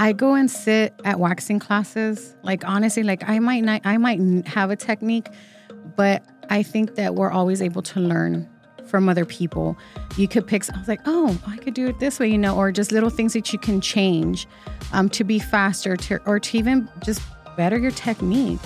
I go and sit at waxing classes. Like honestly, like I might not, I might have a technique, but I think that we're always able to learn from other people. You could pick. I was like, oh, I could do it this way, you know, or just little things that you can change um, to be faster, to or to even just better your technique.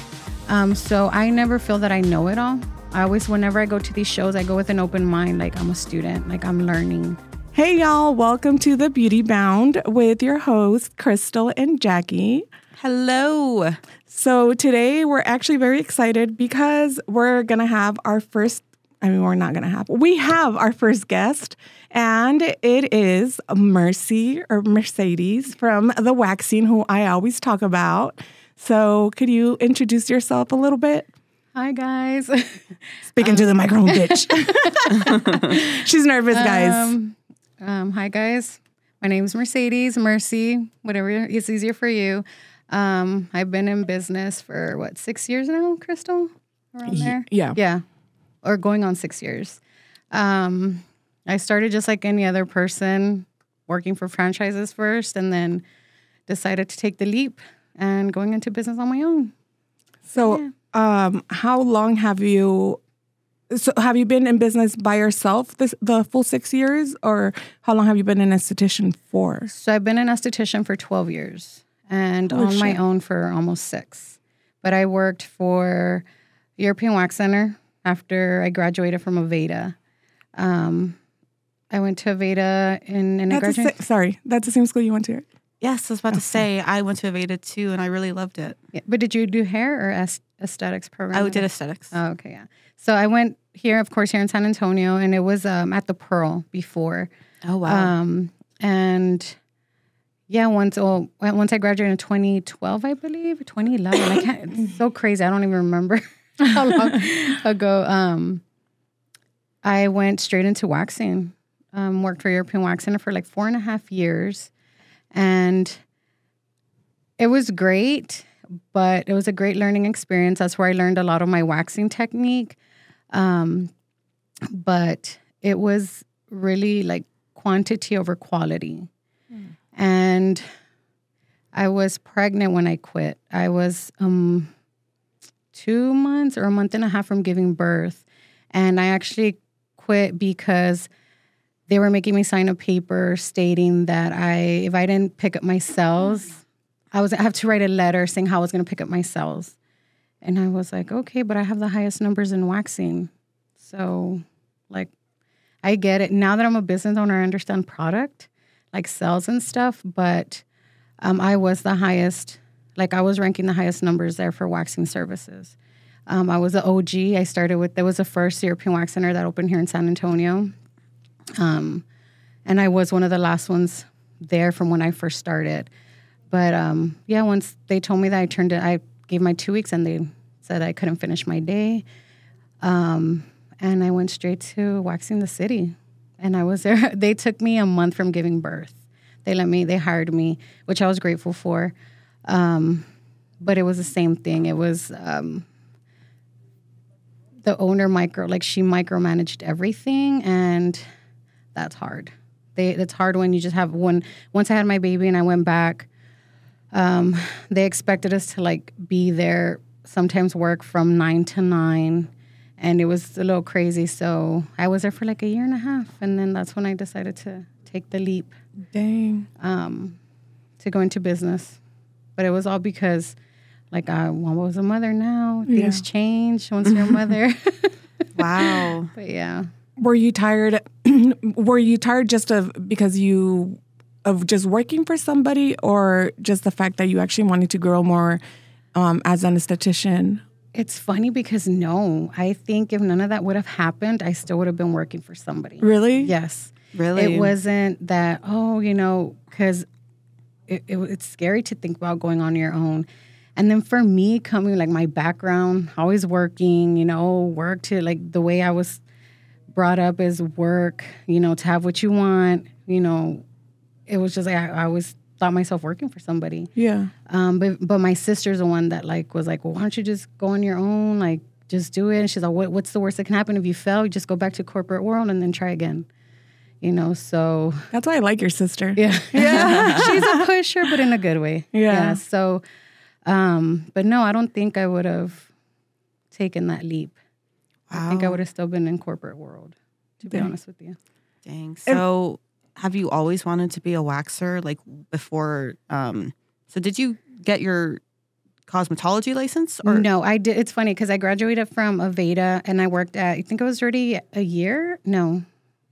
Um, so I never feel that I know it all. I always, whenever I go to these shows, I go with an open mind, like I'm a student, like I'm learning. Hey, y'all, welcome to the Beauty Bound with your hosts, Crystal and Jackie. Hello. So, today we're actually very excited because we're going to have our first, I mean, we're not going to have, we have our first guest, and it is Mercy or Mercedes from The Wax Scene, who I always talk about. So, could you introduce yourself a little bit? Hi, guys. Speaking to the microphone, bitch. She's nervous, guys. Um, um, hi, guys. My name's Mercedes, Mercy, whatever is easier for you. Um, I've been in business for what, six years now, Crystal? Around there? yeah. Yeah. Or going on six years. Um, I started just like any other person, working for franchises first, and then decided to take the leap and going into business on my own. So, um, how long have you? So, have you been in business by yourself this the full six years, or how long have you been an esthetician for? So I've been an esthetician for 12 years and Holy on my own for almost six. But I worked for European Wax Center after I graduated from Aveda. Um, I went to Aveda in, and I That's the graduated. sa- sorry, that's the same school you went to. Yes, I was about to say I went to Aveda too, and I really loved it. Yeah, But did you do hair or aes- aesthetics program? I did aesthetics. Oh, okay, yeah. So I went here, of course, here in San Antonio, and it was um, at the Pearl before. oh wow. Um, and yeah, once oh, once I graduated in 2012, I believe, 2011. I can't. It's so crazy. I don't even remember how long ago. Um, I went straight into waxing. Um, worked for European Wax Center for like four and a half years, and it was great. But it was a great learning experience. That's where I learned a lot of my waxing technique. Um, but it was really like quantity over quality. And I was pregnant when I quit. I was um, two months or a month and a half from giving birth. And I actually quit because they were making me sign a paper stating that I, if I didn't pick up my cells, I was I have to write a letter saying how I was going to pick up my cells. And I was like, okay, but I have the highest numbers in waxing. So, like, I get it. Now that I'm a business owner, I understand product, like sales and stuff. But um, I was the highest, like, I was ranking the highest numbers there for waxing services. Um, I was the OG. I started with, there was the first European Wax Center that opened here in San Antonio. Um, and I was one of the last ones there from when I first started. But um, yeah, once they told me that I turned it, I gave my two weeks and they said I couldn't finish my day. Um, and I went straight to waxing the city. And I was there. They took me a month from giving birth. They let me, they hired me, which I was grateful for. Um, but it was the same thing. It was um, the owner micro, like she micromanaged everything. And that's hard. They, it's hard when you just have one. Once I had my baby and I went back, um, they expected us to like be there, sometimes work from nine to nine, and it was a little crazy. So I was there for like a year and a half, and then that's when I decided to take the leap Dang. um, to go into business. But it was all because, like, I was a mother now. Things Yeah. change once you're a mother. wow. but yeah. Were you tired? were you tired just of because you of just working for somebody, or just the fact that you actually wanted to grow more um, as an esthetician? It's funny because no, I think if none of that would have happened, I still would have been working for somebody. Really? Yes. Really? It wasn't that, oh, you know, because it, it, it's scary to think about going on your own. And then for me, coming like my background, always working, you know, work to like the way I was brought up is work, you know, to have what you want, you know, it was just like I, I always thought myself working for somebody. Yeah. Um, but but my sister's the one that like was like, well, why don't you just go on your own? Like, just do it. And she's like, what, what's the worst that can happen if you fail? You just go back to corporate world and then try again. You know, so That's why I like your sister. yeah, yeah, she's a pusher, but in a good way. Yeah. So, um, but no, I don't think I would have taken that leap. Wow. I think I would have still been in corporate world. To be Dang. honest with you. Dang. So, have you always wanted to be a waxer? Like before? Um, so, did you get your cosmetology license? Or no, I did. It's funny because I graduated from Aveda and I worked at. I think it was already a year. No,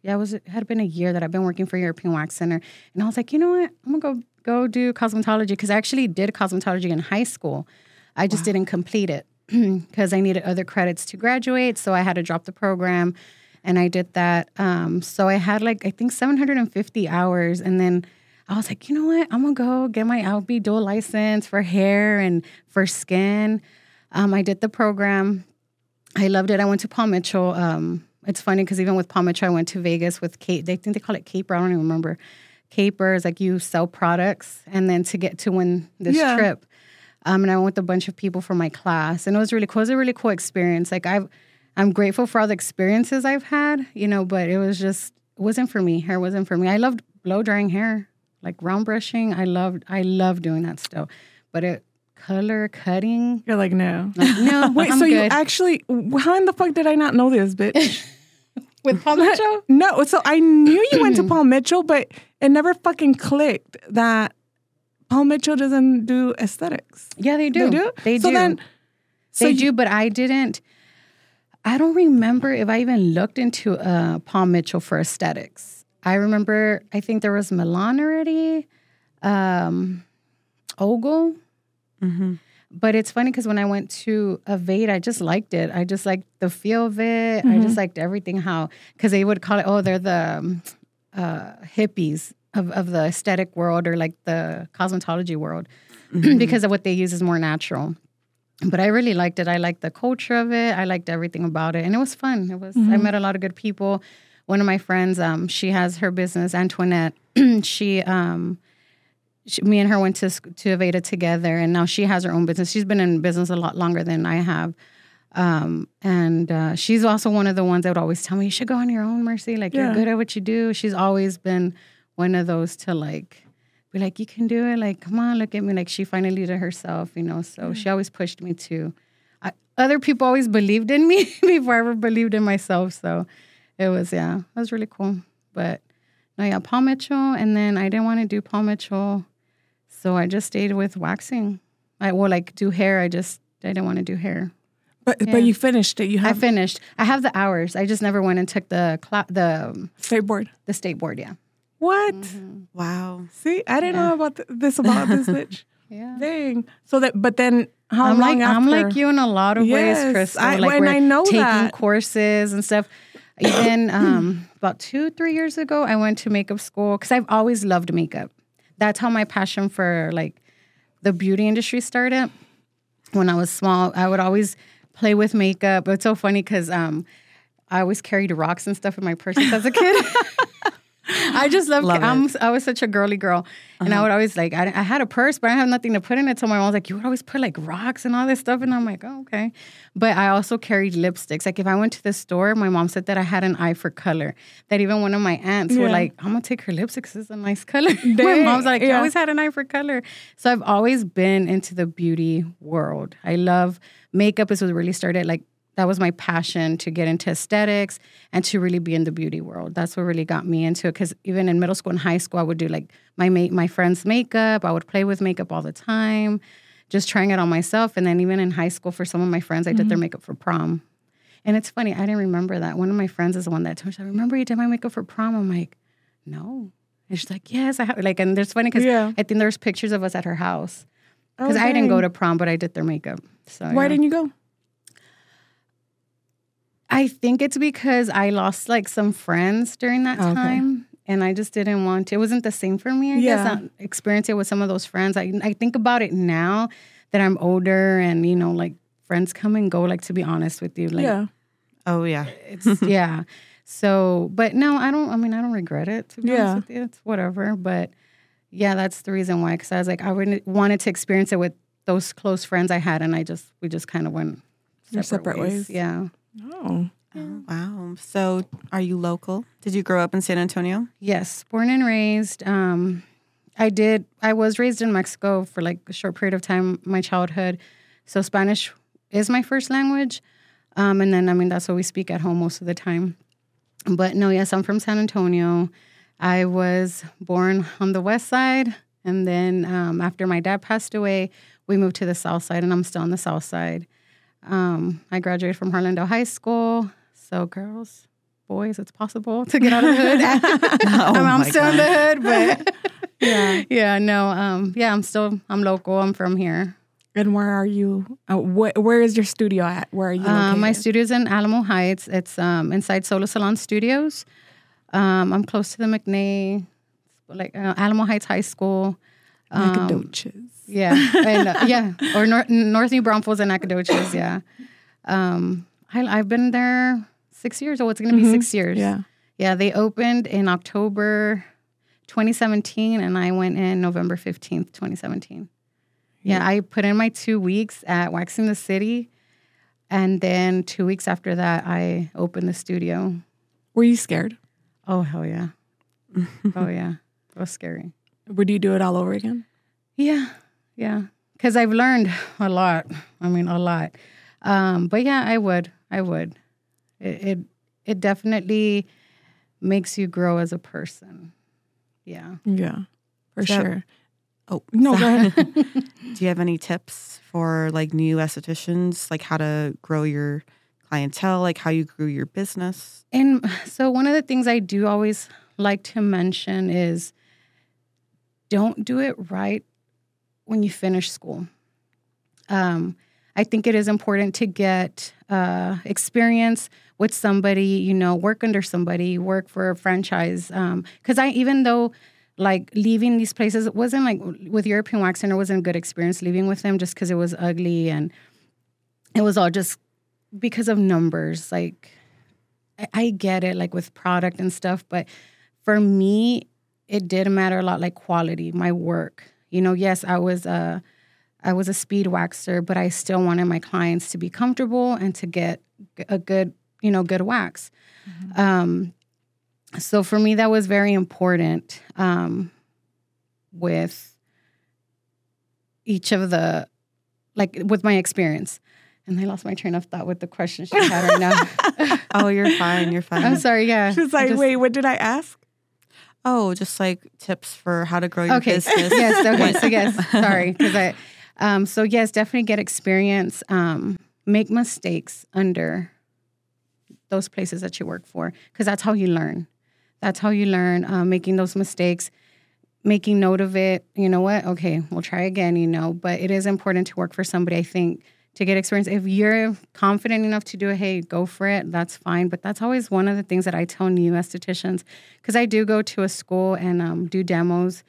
yeah, it was. It had been a year that I've been working for European Wax Center, and I was like, you know what, I'm gonna go go do cosmetology because I actually did cosmetology in high school. I just didn't complete it because I needed other credits to graduate, so I had to drop the program, and I did that. Um, so I had like I think 750 hours, and then. I was like, you know what? I'm gonna go get my LB dual license for hair and for skin. Um, I did the program. I loved it. I went to Paul Mitchell. Um, it's funny because even with Paul Mitchell, I went to Vegas with Kate. They think they call it Caper. I don't even remember. Caper is like you sell products, and then to get to win this Yeah. trip. Um, and I went with a bunch of people from my class, and it was really cool. It was a really cool experience. Like I've, I'm grateful for all the experiences I've had, you know. But it was just it wasn't for me. Hair wasn't for me. I loved blow drying hair, like round brushing. I loved I love doing that still, but it color cutting. You're like, no. Like, no, Wait, I'm so you actually, how in the fuck did I not know this, bitch? with Paul Mitchell. no, so I knew you went to Paul Mitchell, but it never fucking clicked that Paul Mitchell doesn't do aesthetics. Yeah, they do. They do? They so do. then, so they you- do, but I didn't. I don't remember if I even looked into uh, Paul Mitchell for aesthetics. I remember, I think there was Milan already, um, Ogle. Mm-hmm. But it's funny because when I went to Aveda, I just liked it. I just liked the feel of it. I Mm-hmm. just liked everything. How because they would call it, oh, they're the um, uh, hippies of, of the aesthetic world or like the cosmetology world Mm-hmm. because of what they use is more natural. But I really liked it. I liked the culture of it. I liked everything about it, and it was fun. It was. Mm-hmm. I met a lot of good people. One of my friends, um, she has her business, Antoinette. she um, she, me and her went to to Aveda together, and now she has her own business. She's been in business a lot longer than I have, um, and uh, she's also one of the ones that would always tell me, "You should go on your own, Mercy. Like Yeah. you're good at what you do." She's always been one of those to like be like, "You can do it." Like, come on, look at me. Like she finally did it herself, you know. So she always pushed me to. I, other people always believed in me before I ever believed in myself. So it was yeah, it was really cool. But no, yeah, Paul Mitchell, and then I didn't want to do Paul Mitchell, so I just stayed with waxing. I well, like do hair. I just I didn't want to do hair. but Yeah. but you finished it. You have I finished. I have the hours. I just never went and took the cla- the um, state board. the state board. Yeah. What? Wow. See, I didn't know about th- this about this bitch. Yeah. Dang. So that, but then how I'm long like after? I'm like you in a lot of Yes, ways, Crystal. I- like and I know that. taking that. courses and stuff. Even um, about two, three years ago, I went to makeup school because I've always loved makeup. That's how my passion for like the beauty industry started. When I was small, I would always play with makeup. It's so funny because um, I always carried rocks and stuff in my purses as a kid. I just. Love. I'm, I was such a girly girl, and I would always like. I, I had a purse, but I had nothing to put in it. So my mom was like, "You would always put like rocks and all this stuff," and I'm like, "Oh, okay." But I also carried lipsticks. Like if I went to the store, my mom said that I had an eye for color. That even one of my aunts were like, "I'm gonna take her lipsticks. it's a nice color." my mom's like, "You yeah. always had an eye for color." So I've always been into the beauty world. I love makeup. Is what really started like that was my passion to get into aesthetics and to really be in the beauty world. That's what really got me into it. Because even in middle school and high school, I would do like my ma- my friends' makeup. I would play with makeup all the time, just trying it on myself. And then even in high school, for some of my friends, I did their mm-hmm. makeup for prom. And it's funny, I didn't remember that. One of my friends is the one that told me, "I remember you did my makeup for prom." I'm like, no. And she's like, yes, I have. Like, and there's funny because Yeah. I think there's pictures of us at her house Oh, because I didn't go to prom, but I did their makeup. So Why yeah. didn't you go? I think it's because I lost like some friends during that oh, Okay. time. And I just didn't want to. It wasn't the same for me, I Yeah. guess. Not experience it with some of those friends. I, I think about it now that I'm older and, you know, like friends come and go, like to be honest with you. Like yeah. Oh yeah. it's yeah. So but no, I don't I mean I don't regret it to be Yeah. honest with you. It's whatever. But yeah, that's the reason why. Cause I was like, I would wanted to experience it with those close friends I had and I just we just kind of went Your separate ways. Yeah. Oh. Oh, wow. So, are you local? Did you grow up in San Antonio? Yes, born and raised. Um, I did. I was raised in Mexico for like a short period of time, my childhood. So Spanish is my first language, um, and then I mean that's what we speak at home most of the time. But no, yes, I'm from San Antonio. I was born on the west side, and then um, after my dad passed away, we moved to the south side, and I'm still on the south side. Um, I graduated from Harlandale High School. So, girls, boys, it's possible to get out of the hood. Oh I'm, I'm still in the hood, but Yeah. yeah, no, um, yeah, I'm still, I'm local. I'm from here. And where are you? Uh, wh- where is your studio at? Where are you? Uh, my studio's in Alamo Heights. It's um, inside Sola Salon Studios. Um, I'm close to the McNay, like uh, Alamo Heights High School. Um, Nacogdoches. Yeah, and uh, yeah, or North, North New Braunfels and Nacogdoches. Yeah, um, I, I've been there six years. Oh, it's going to be six years. Yeah. yeah. They opened in October 2017, and I went in November 15th, 2017. Yeah, I put in my two weeks at Waxing the City, and then two weeks after that, I opened the studio. Were you scared? Oh hell yeah! oh yeah, it was scary. Would you do it all over again? Yeah, yeah. Because I've learned a lot. I mean, a lot. Um, but yeah, I would. I would. It, it it definitely makes you grow as a person. Yeah. Yeah, for So- sure. Oh, No, go ahead. Do you have any tips for like new estheticians, like how to grow your clientele, like how you grew your business? And so one of the things I do always like to mention is don't do it right when you finish school. Um, I think it is important to get uh, experience with somebody, you know, work under somebody, work for a franchise. Because I, even though like leaving these places, it wasn't like with European Wax Center, wasn't a good experience leaving with them just because it was ugly and it was all just because of numbers. Like, I- I get it, like with product and stuff, but for me, it did matter a lot, like quality, my work. You know, yes, I was a, I was a speed waxer, but I still wanted my clients to be comfortable and to get a good, you know, good wax. Um, so for me, that was very important um, with each of the, like with my experience. And I lost my train of thought with the question she had right now. Oh, you're fine. You're fine. I'm sorry. Yeah. She's like, just- wait, what did I ask? Oh, just like tips for how to grow your Okay. business. yes. Okay. So yes. Sorry. Because I. Um, so yes, definitely get experience. Um, make mistakes under those places that you work for, because that's how you learn. That's how you learn. Uh, making those mistakes, making note of it. You know what? Okay, we'll try again. You know, but it is important to work for somebody. I think to get experience. If you're confident enough to do it, hey, go for it. That's fine. But that's always one of the things that I tell new estheticians because I do go to a school and um, do demos.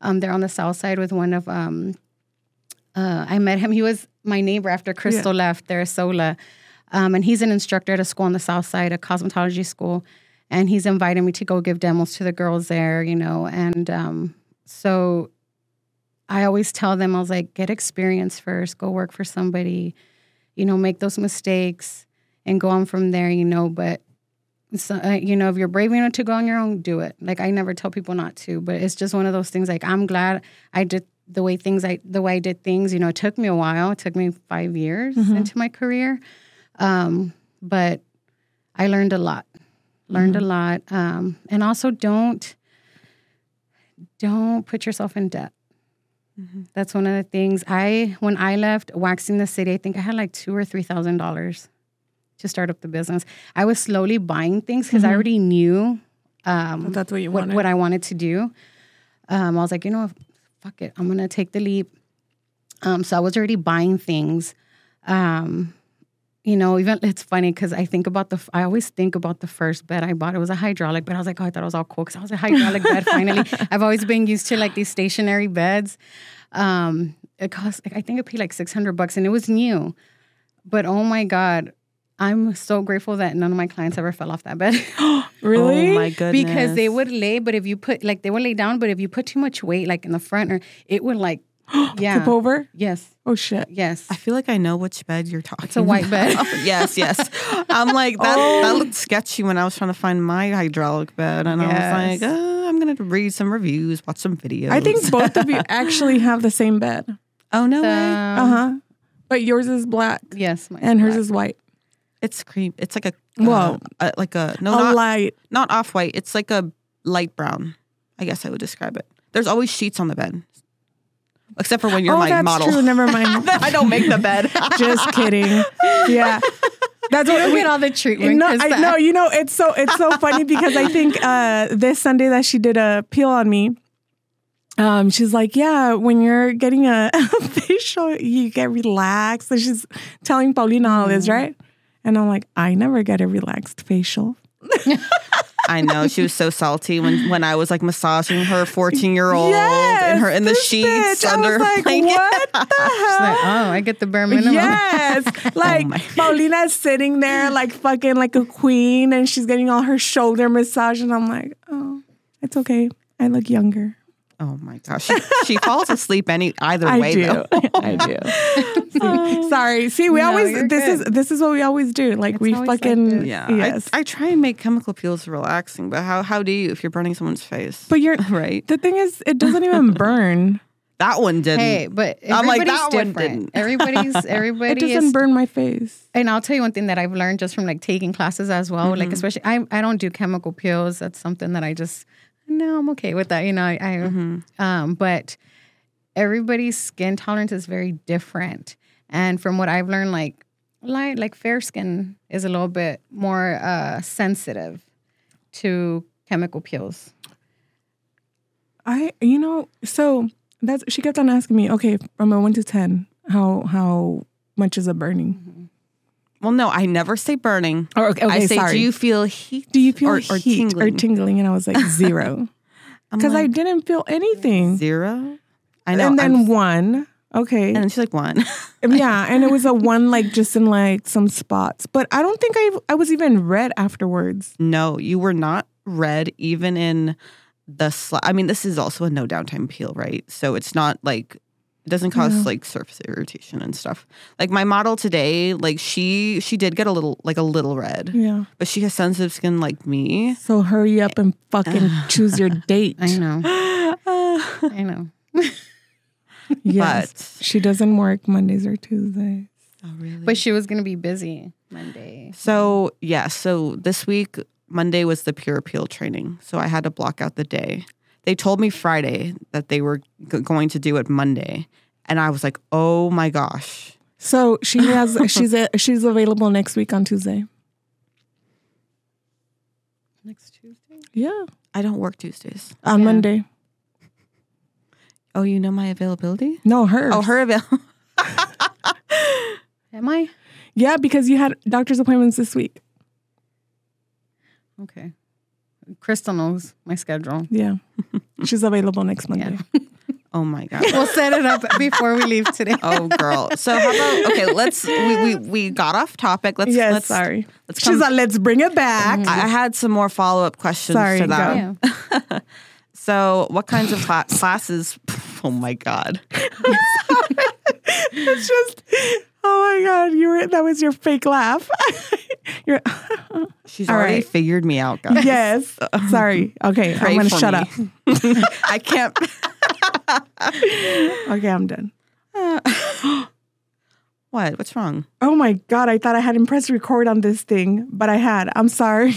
Um, they're on the south side with one of. Um, uh, I met him. He was my neighbor after Crystal left. There, Sola, um, and he's an instructor at a school on the south side, a cosmetology school, and he's invited me to go give demos to the girls there. You know, and um, so I always tell them, I was like, get experience first, go work for somebody, you know, make those mistakes and go on from there, you know. But, so, uh, you know, if you're brave enough to go on your own, do it. Like, I never tell people not to, but it's just one of those things. Like, I'm glad I did the way things, I, the way I did things, you know, it took me a while. It took me five years into my career. Um, but I learned a lot, learned a lot. Um, and also don't, don't put yourself in debt. That's one of the things I when I left waxing the city, I think I had like two or three thousand dollars to start up the business. I was slowly buying things because I already knew um, That's what you what, wanted. what I wanted to do. Um, I was like, you know, fuck it, I'm gonna take the leap. Um, so I was already buying things. Um, you know, even it's funny because I think about the. I always think about the first bed I bought. It was a hydraulic bed. I was like, oh, I thought it was all cool because I was a hydraulic bed. Finally, I've always been used to like these stationary beds. Um, it cost. I think it paid like six hundred bucks, and it was new. But oh my god, I'm so grateful that none of my clients ever fell off that bed. really? Oh my goodness. because they would lay, but if you put like they would lay down, but if you put too much weight like in the front or it would like yeah. Tip over? Yes. Oh shit. Yes. I feel like I know which bed you're talking. It's a white bed. yes, yes. I'm like that. Oh. That looked sketchy when I was trying to find my hydraulic bed, and I was like, uh, I'm gonna read some reviews, watch some videos. I think both of you actually have the same bed. Oh no way! Uh huh. But yours is black Yes. mine's and hers black. is white. It's cream. It's like a Whoa. uh, uh, like a no, a not light. not off white. It's like a light brown. I guess I would describe it. There's always sheets on the bed, except for when you're oh, my that's model. true. Never mind. I don't make the bed. Just kidding. Yeah. That's what Don't we get all the treatment. No, Chris, I that- know. You know, it's so it's so funny because I think uh, this Sunday that she did a peel on me. Um, she's like, yeah, when you're getting a, facial, you get relaxed. And she's telling Paulina all this, right? And I'm like, I never get a relaxed facial. I know she was so salty when when I was like massaging her 14 year old Yes, and her in the sheets bitch. I under was like, blanket. what the She's hell? like, oh, I get the bare minimum. Yes. Oh like my- Paulina's sitting there like fucking like a queen and she's getting all her shoulder massage and I'm like, oh, it's okay. I look younger. Oh my gosh, she, she falls asleep any either I way do. though. I do. See, sorry. See, we No, always this good. is this is what we always do. Like It's we always like fucking. Yeah, yes. I, I try and make chemical peels relaxing, but how how do you if you're burning someone's face? but you're right, the thing is, it doesn't even burn. that one didn't. Hey, but I'm like, everybody's that one different. didn't. Everybody's everybody. It doesn't is burn my face. And I'll tell you one thing that I've learned just from like taking classes as well. Mm-hmm. Like especially I I don't do chemical peels. That's something that I just no, I'm okay with that. You know, I, I Mm-hmm. um but everybody's skin tolerance is very different. And from what I've learned, like light like fair skin is a little bit more uh sensitive to chemical peels. I you know, so that's she kept on asking me, okay, from a one to ten, how how much is it burning? Well, no, I never say burning. Oh, or okay, I say, sorry. do you feel heat? Do you feel or, heat or tingling? or tingling? And I was like zero because I didn't feel anything. zero. I know. and then I'm- one, okay, and then she's like one. Um, yeah, and it was a one like just in like some spots, but I don't think I I was even red afterwards. No, you were not red even in the sli- I mean, this is also a no downtime peel, right? So it's not like it doesn't cause Yeah. like surface irritation and stuff. Like my model today, like she she did get a little like a little red, Yeah. but she has sensitive skin like me. So hurry up and fucking choose your date. I know. I know. Yes. But she doesn't work Mondays or Tuesdays. oh really? But she was gonna be busy Monday. so yeah, so this week Monday was the pure peel training, so I had to block out the day. They told me Friday that they were g- going to do it Monday, and I was like, oh my gosh. So she has she's a, she's available next week on Tuesday. Next Tuesday? Yeah. I don't work Tuesdays. On Yeah. Monday. Oh, you know my availability? No, her. Oh, her avail. Am I? Yeah, because you had doctor's appointments this week. Okay. Crystal knows my schedule. Yeah. she's available next Monday. Oh my god. We'll set it up before we leave today. Oh girl. So how about okay? Let's we we, we got off topic. Let's yes, let's sorry. Let's She's come, like, let's bring it back. I, I had some more follow up questions Sorry, to that. Yeah. So what kinds of cla- classes? Oh my god. It's just, oh my god, you were that was your fake laugh. You're, She's All already right. figured me out, guys. yes. Sorry. Okay, Pray I'm gonna shut me. up. I can't. Okay, I'm done. What? What's wrong? Oh my god, I thought I hadn't pressed record on this thing, but I had. I'm sorry.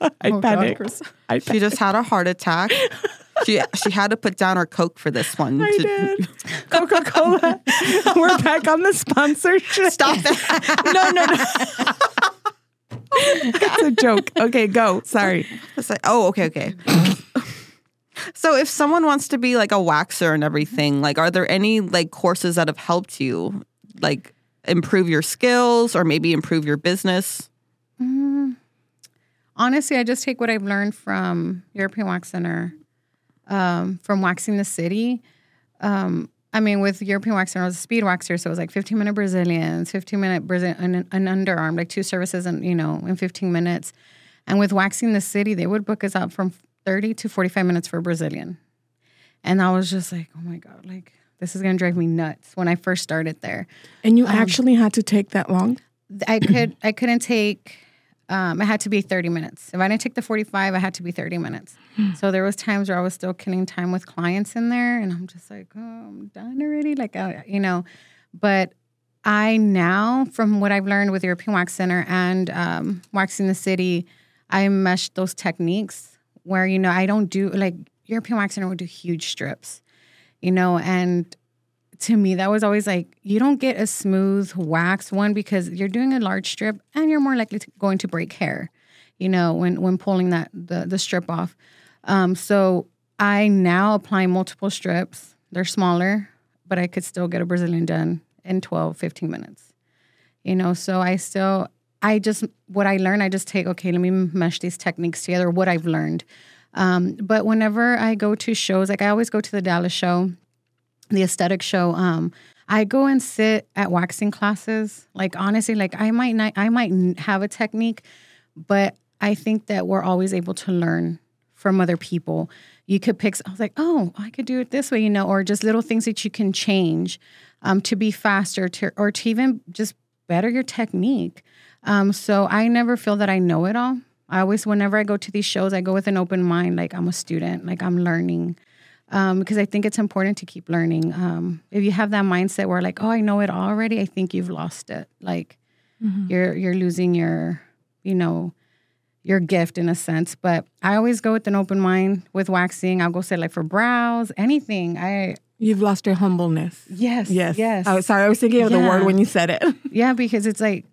I Oh, panicked. Chris. I She just had a heart attack. She she had to put down her coke for this one. I to- did. Coca Cola. We're back on the sponsorship. Stop that. no, no, no. It's a joke. Okay, go. Sorry. Like, oh, okay, okay. so if someone wants to be like a waxer and everything, like are there any like courses that have helped you like improve your skills or maybe improve your business? Mm. Honestly, I just take what I've learned from European Wax Center, um, from waxing the city. Um, I mean, with European Wax Center, I was a speed waxer, so it was like 15 minute Brazilians, 15 minute Brazil, an, an underarm, like two services, and you know, in 15 minutes. And with waxing the city, they would book us out from 30 to 45 minutes for a Brazilian. And I was just like, oh my God, like this is gonna drive me nuts when I first started there. And you actually had to take that long? I could I couldn't take um, it had to be 30 minutes. If I didn't take the 45, I had to be 30 minutes. so there was times where I was still killing time with clients in there and I'm just like, oh, I'm done already. Like, uh, you know, but I now, from what I've learned with European Wax Center and um, Waxing the City, I mesh those techniques where, you know, I don't do like European Wax Center would do huge strips, you know, and to me that was always like you don't get a smooth wax one because you're doing a large strip and you're more likely to going to break hair you know when when pulling that the, the strip off. Um, so i now apply multiple strips. They're smaller but i could still get a brazilian done in 12 15 minutes you know? So i still i just what i learned i just take okay let me mesh these techniques together what i've learned. Um, but whenever i go to shows like i always go to the dallas show the aesthetic show um i go and sit at waxing classes. Like honestly like i might not i might have a technique but i think that we're always able to learn from other people. You could pick i was like oh i could do it this way you know or just little things that you can change um, to be faster to or to even just better your technique. Um, so i never feel that i know it all. I always whenever i go to these shows i go with an open mind like i'm a student like i'm learning um, because I think it's important to keep learning. Um, if you have that mindset where like, oh, I know it already, I think you've lost it. Like you're you're losing your, you know, your gift in a sense. But I always go with an open mind with waxing. I'll go say like for brows, anything. I You've lost your humbleness. yes, Yes. yes. I was sorry. I was thinking of the word when you said it. Yeah, because it's like,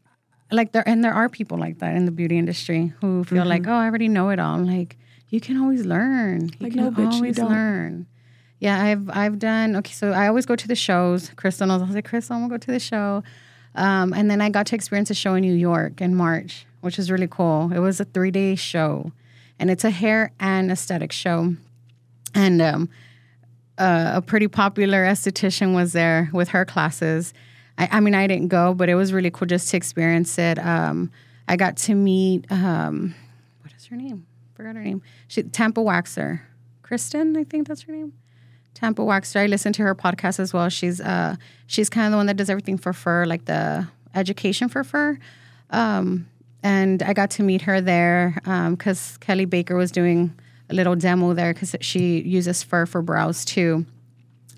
like there and there are people like that in the beauty industry who feel like, Mm-hmm. oh, I already know it all. I'm like, you can always learn. You Like, can no, bitch, you always don't. learn. Yeah, I've I've done okay. So I always go to the shows. Crystal knows. I was like, Crystal, I'm gonna go to the show. Um, and then I got to experience a show in New York in March, which was really cool. It was a three day show, and it's a hair and aesthetic show. And um, uh, a pretty popular esthetician was there with her classes. I, I mean, I didn't go, but it was really cool just to experience it. Um, I got to meet um, what is her name? Forgot her name. She Tampa Waxer, Kristen, I think that's her name. Tampa Waxer. I listen to her podcast as well. She's uh, she's kind of the one that does everything for fur, like the education for fur. Um, and I got to meet her there um because Kelly Baker was doing a little demo there because she uses fur for brows too.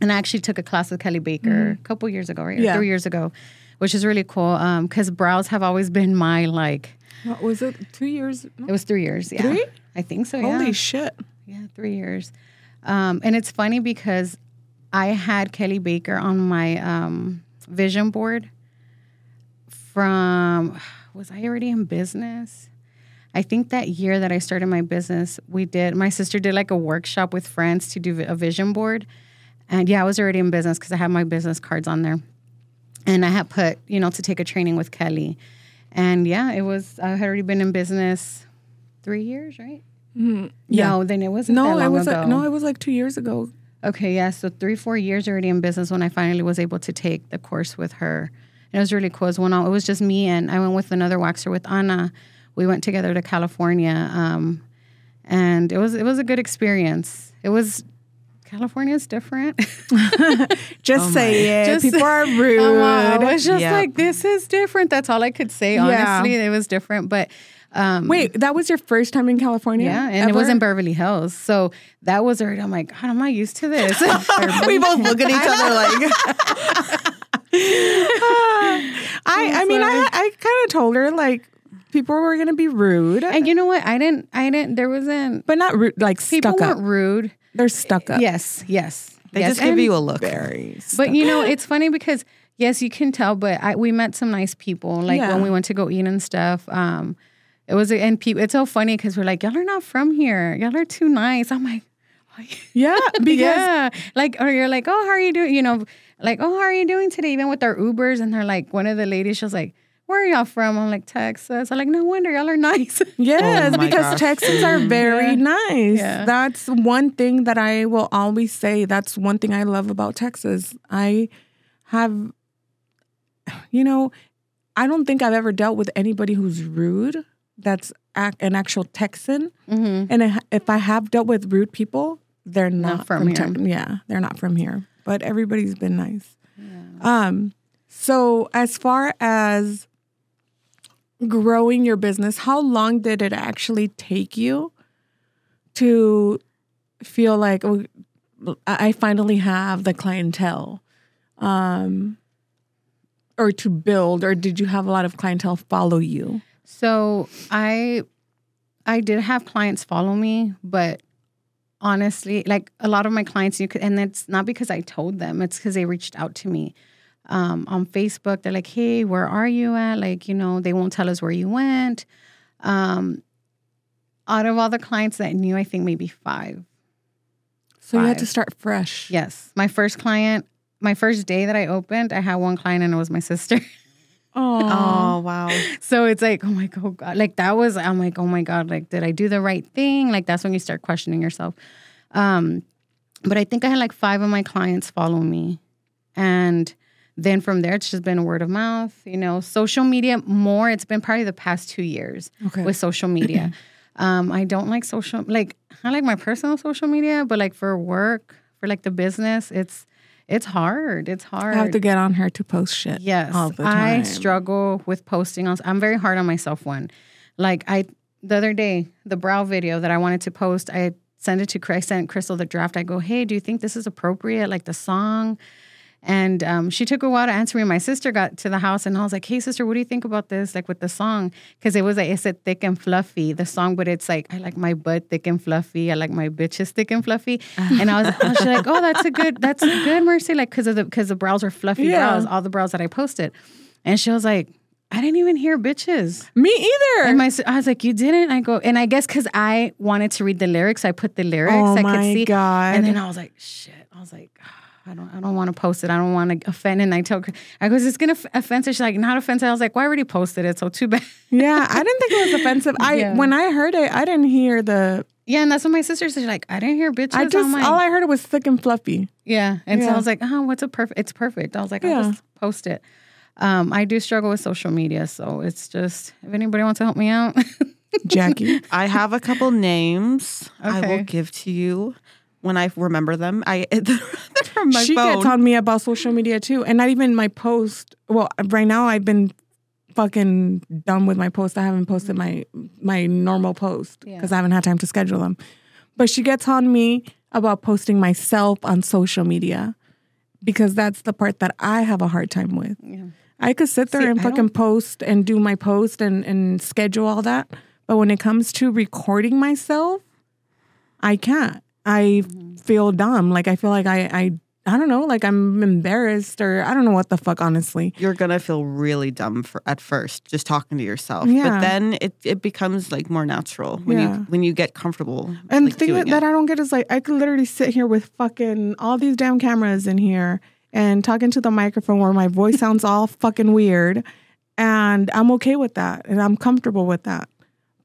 And I actually took a class with Kelly Baker a couple years ago, right? Yeah. Three years ago, which is really cool Um, because brows have always been my like. What was it? Two years? It was three years. Yeah. Three? I think so. Yeah. Holy shit. Yeah, three years. Um, and it's funny because I had Kelly Baker on my um, vision board from, was I already in business? I think that year that I started my business, we did, my sister did like a workshop with friends to do a vision board. And yeah, I was already in business because I had my business cards on there. And I had put, you know, to take a training with Kelly. And yeah, it was, I had already been in business three years, right? yeah. No, then it wasn't that No, long it was ago. like, no, it was like two years ago. Okay, yeah. So three, four years already in business when I finally was able to take the course with her. And it was really cool. It was, one, it was just me and I went with another waxer with Anna. We went together to California, um, and it was it was a good experience. It was California's different. Just say it. Just- People are rude. I was just Yeah. like, this is different. That's all I could say. Yeah. Honestly, it was different. But um, Wait, that was your first time in California? yeah, and it was in Beverly Hills, so that was already. I'm like, God, I'm not used to this. we both look at each other like, I, I mean, I, I kind of told her like people were gonna be rude, And you know what? I didn't. I didn't. There wasn't. but not rude, like People up. weren't rude. They're stuck up. Yes. Yes. they yes. just give And- you a look. Very. But you know, it's funny because yes, you can tell. But I, we met some nice people. Like Yeah. when we went to go eat and stuff. Um, it was and people. It's so funny because we're like, y'all are not from here. Y'all are too nice. I'm like. Yeah, because yeah, like or you're like, oh, how are you doing? You know, like, oh, how are you doing today? Even with our Ubers, and they're like, one of the ladies, she was like, where are y'all from? I'm like, Texas. I'm like, no wonder y'all are nice. Yes, Oh because gosh. Texans are mm-hmm. very Yeah. nice. Yeah. That's one thing that I will always say. That's one thing I love about Texas. I have, you know, I don't think I've ever dealt with anybody who's rude. That's ac- an actual Texan. mm-hmm. And if- if I have dealt with rude people, they're not, from from, here. Tex- Yeah, they're not from here. but everybody's been nice. Um, so as far as growing your business, how long did it actually take you to feel like oh, I I finally have the clientele? Um, or to build, or did you have a lot of clientele follow you? So I I did have clients follow me, but honestly, like a lot of my clients, you could, and it's not because I told them; it's because they reached out to me um, on Facebook. They're like, "Hey, where are you at?" Like, you know, they won't tell us where you went. Um, out of all the clients that I knew, I think maybe five. So you had to start fresh. Yes, my first client, my first day that I opened, I had one client, and it was my sister. Oh, Oh wow. So it's like, oh my god, God. like that was. I'm like, oh my god, like did I do the right thing? Like that's when you start questioning yourself. Um, but I think I had like five of my clients follow me, and then from there it's just been word of mouth. You know, social media more. It's been probably the past two years Okay. with social media. um, I don't like social like I like my personal social media, but like for work, for like the business, it's it's hard. It's hard. I have to get on her to post shit. Yes, all the I struggle with posting on. I'm very hard on myself. One, like I the other day, the brow video that I wanted to post, I sent it to Chris. I sent Crystal the draft. I go, hey, do you think this is appropriate? Like the song. And um, she took a while to answer me. My sister got to the house and I was like, hey, sister, what do you think about this? Like with the song? Because it was like, it's a thick and fluffy, the song, but it's like, I like my butt thick and fluffy. I like my bitches thick and fluffy. and I was, I was like, oh, that's a good, that's a good, Mercy. Like, because of the, because the brows are fluffy Yeah. brows, all the brows that I posted. And she was like, I didn't even hear bitches. Me either. And my, I was like, you didn't? I go, and I guess because I wanted to read the lyrics, I put the lyrics. Oh I my could see. God. And then I was like, shit. I was like, I don't, I don't want to post it. I don't want to offend. And I told, her- I goes, it's gonna f- offend. her." She's like, not offensive. I was like, well, I already posted it, so too bad. yeah, I didn't think it was offensive. I Yeah. when I heard it, I didn't hear the. yeah, and that's what my sister said. She's like, I didn't hear bitches. I just like, all I heard was thick and fluffy. yeah. And so I was like, oh, what's a perfect? It's perfect. I was like, Yeah. I'll just post it. Um, I do struggle with social media, so it's just if anybody wants to help me out. Jackie. I have a couple names I will give to you when I remember them. I they're from my she phone. gets on me about social media too, and not even my post. Well, right now I've been fucking done with my post. I haven't posted my my normal post Yeah. because I haven't had time to schedule them. But she gets on me about posting myself on social media because that's the part that I have a hard time with. Yeah. I could sit there See, and fucking post and do my post and, and schedule all that. But when it comes to recording myself, I can't. I Mm-hmm. feel dumb. Like I feel like I, I I don't know, like I'm embarrassed or I don't know what the fuck, honestly. You're gonna feel really dumb for at first, just talking to yourself. Yeah. But then it, it becomes like more natural when Yeah. you when you get comfortable. And like, the thing that, that. I don't get is like I could literally sit here with fucking all these damn cameras in here and talking to the microphone where my voice sounds all fucking weird. And I'm okay with that. And I'm comfortable with that.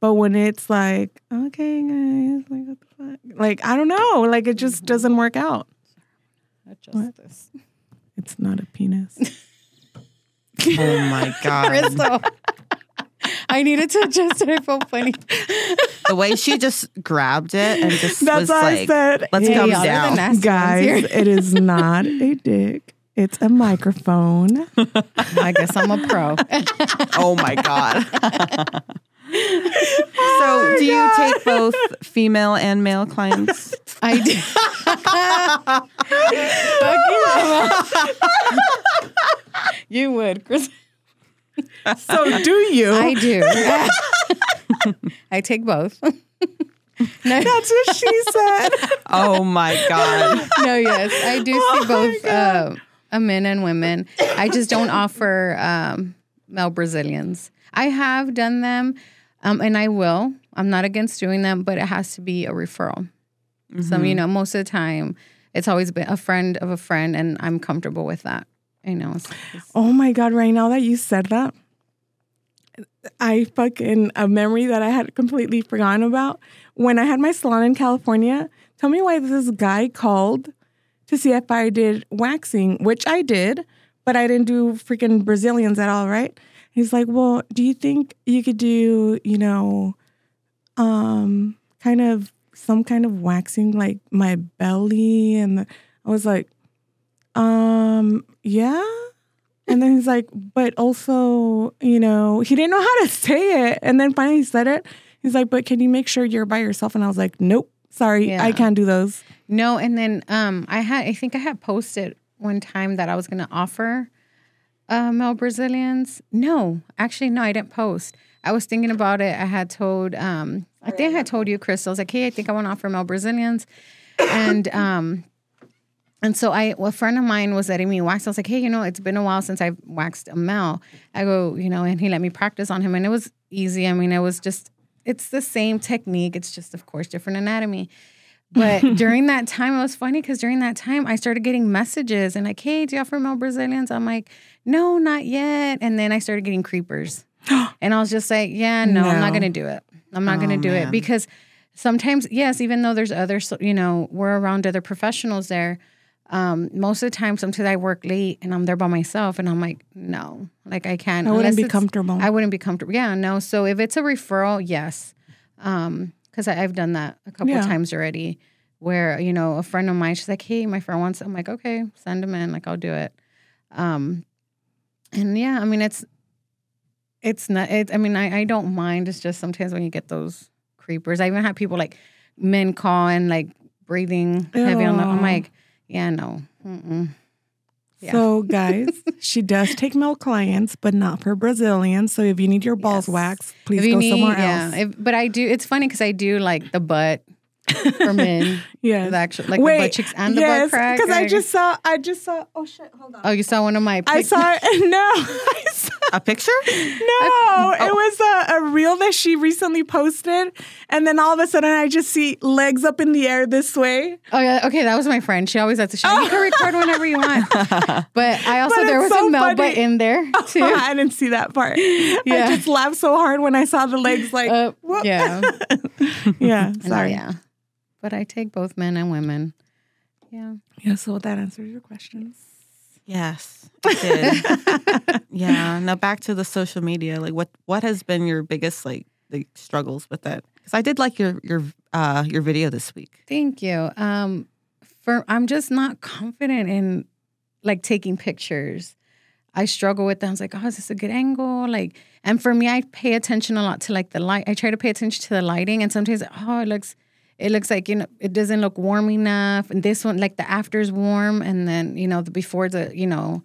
But when it's like, okay, guys, like what the fuck? Like, I don't know. Like it just doesn't work out. Adjust this. It's not a penis. oh my god, Crystal. I needed to adjust it. I felt funny. the way she just grabbed it and just That's was I like, said, "Let's Hey, come y'all are the down." guys, it is not a dick. It's a microphone. I guess I'm a pro. Oh my god. So, do you take both female and male clients? I do. Fuck you. you would, Chris. So do you? I do. I take both. no, That's what she said. Oh my god. no, yes, I do Oh see both uh, uh, men and women. I just don't offer um, male Brazilians. I have done them, um, and I will. I'm not against doing them, but it has to be a referral. So you know, most of the time, it's always been a friend of a friend, and I'm comfortable with that. You know, it's- it's- Oh my god! Right now that you said that, I fucking a memory that I had completely forgotten about. When I had my salon in California, tell me why this guy called to see if I did waxing, which I did, but I didn't do freaking Brazilians at all. Right? He's like, "Well, do you think you could do, you know, um, kind of some kind of waxing, like my belly?" And the, I was like. um, yeah. And then he's like, but also, you know, he didn't know how to say it. And then finally he said it. He's like, but can you make sure you're by yourself? And I was like, nope, sorry, Yeah. I can't do those. No, and then um, I had I think I had posted one time that I was going to offer uh, male Brazilians. No, actually, no, I didn't post. I was thinking about it. I had told, um, I think I had told you, Crystal. I was like, hey, I think I want to offer male Brazilians, and um, and so I, a friend of mine was letting me wax. I was like, hey, you know, it's been a while since I've waxed a male. I go, you know, and he let me practice on him, and it was easy. I mean, it was just, it's the same technique. It's just, of course, different anatomy. But during that time, it was funny because during that time, I started getting messages and like, hey, do you offer male Brazilians? I'm like, no, not yet. And then I started getting creepers. and I was just like, yeah, no, I'm not going to do it. I'm not going to Oh, do it because sometimes, yes, even though there's other, you know, we're around other professionals there. Um, most of the time, sometimes I work late and I'm there by myself, and I'm like, no, like I can't. I wouldn't be comfortable. I wouldn't be comfortable. Yeah, no. So if it's a referral, yes, because I've done that a couple Yeah. times already. Where you know a friend of mine, she's like, "Hey, my friend wants." I'm like, "Okay, send him in. Like, I'll do it." Um, and yeah, I mean, it's it's not. It, I mean, I I don't mind. It's just sometimes when you get those creepers. I even had people like men call and like breathing heavy on the. I'm like, yeah, no. Mm-mm. Yeah. So, guys, she does take male clients, but not for Brazilians. So, if you need your balls Yes. waxed, please go need- somewhere yeah. else. If, but I do. It's funny because I do like the butt for men. yeah, The actual, like the butt cheeks and the yes, butt crack. Because I just saw, I just saw, oh shit, hold on. Oh, you saw one of my. Pictures? I saw it. No, I saw, A picture? no. oh. It was a, a reel that she recently posted, and then all of a sudden, I just see legs up in the air this way. Oh yeah. Okay, that was my friend. She always has to show. You can record whenever you want. But I also But there was so a Melba funny. in there too. I didn't see that part. I just laughed so hard when I saw the legs. Like, Uh, yeah. yeah. And, uh, Sorry. yeah. But I take both men and women. Yeah. Yeah. So that answers your questions. Yes, did. yeah. Now back to the social media. Like, what what has been your biggest like like struggles with it? Because I did like your your uh your video this week. Thank you. Um, for I'm just not confident in like taking pictures. I struggle with that. I was like, oh, is this a good angle? Like, and for me, I pay attention a lot to like the light. I try to pay attention to the lighting, and sometimes, oh, it looks, it looks like you know, it doesn't look warm enough. And this one, like the after's warm, and then you know, the before's a, you know,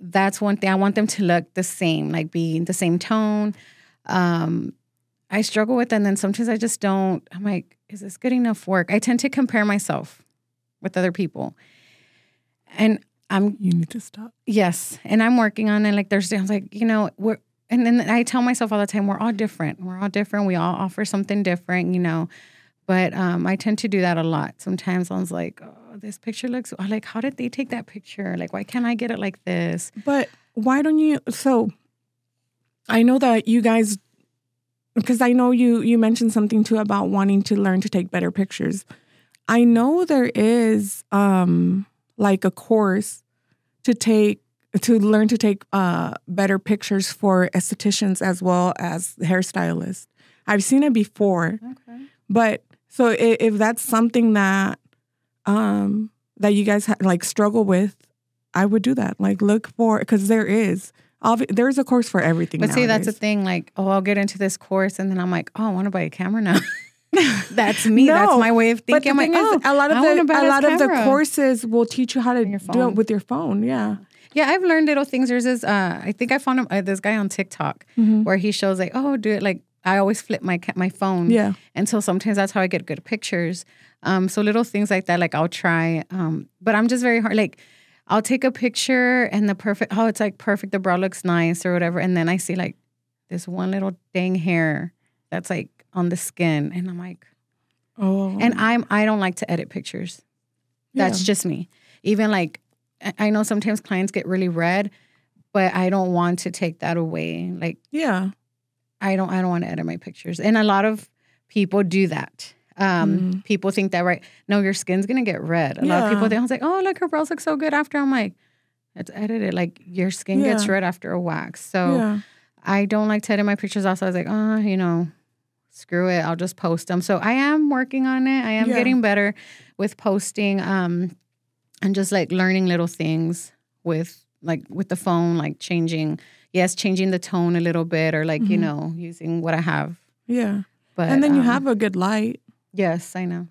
that's one thing. I want them to look the same, like be the same tone. Um, I struggle with, and then sometimes I just don't. I'm like, is this good enough work? I tend to compare myself with other people, and I'm You need to stop. yes, and I'm working on it. Like there's, I was like, you know, we're, and then I tell myself all the time, we're all different. We're all different. We all offer something different, you know. But um, I tend to do that a lot. Sometimes I was like, oh, this picture looks like, how did they take that picture? Like, why can't I get it like this? But why don't you? So I know that you guys, because I know you you mentioned something too about wanting to learn to take better pictures. I know there is um like a course to take to learn to take uh better pictures for estheticians as well as hairstylists. I've seen it before, Okay. but so if, if that's something that um that you guys ha- like struggle with, I would do that. Like look for because there is obvi- there's a course for everything. But see, that's the thing. Like, oh, I'll get into this course, and then I'm like, oh, I want to buy a camera now. that's me. that's my way of But thinking. the thing like, is, oh, a lot of I the a lot of the courses will teach you how to do it with your phone. Yeah. Yeah, I've learned little things. There's this. Uh, I think I found him, uh, this guy on TikTok Mhm. where he shows like, oh, do it like I always flip my my phone. Yeah. and so sometimes that's how I get good pictures. Um, so little things like that, like I'll try. Um, but I'm just very hard. Like I'll take a picture and the perfect. Oh, it's like perfect. The bra looks nice or whatever, and then I see like this one little dang hair that's like on the skin, and I'm like, Oh. and I'm I don't like to edit pictures. That's Yeah. just me. Even like I- I know sometimes clients get really red, but I don't want to take that away. Like yeah. I don't I don't want to edit my pictures. And a lot of people do that. Um, Mm. people think that right. No, your skin's gonna get red. A lot of people Yeah. think I was like, oh look, her brows look so good after. I'm like, it's edited. Like your skin gets red after a wax. So yeah. I don't like to edit my pictures. Also, I was like, oh, you know, screw it. I'll just post them. So I am working on it. I am Yeah. getting better with posting. Um, and just like learning little things with like with the phone, like changing, yes, changing the tone a little bit, or like you know using what I have. Yeah. But and then you um, have a good light. yes, I know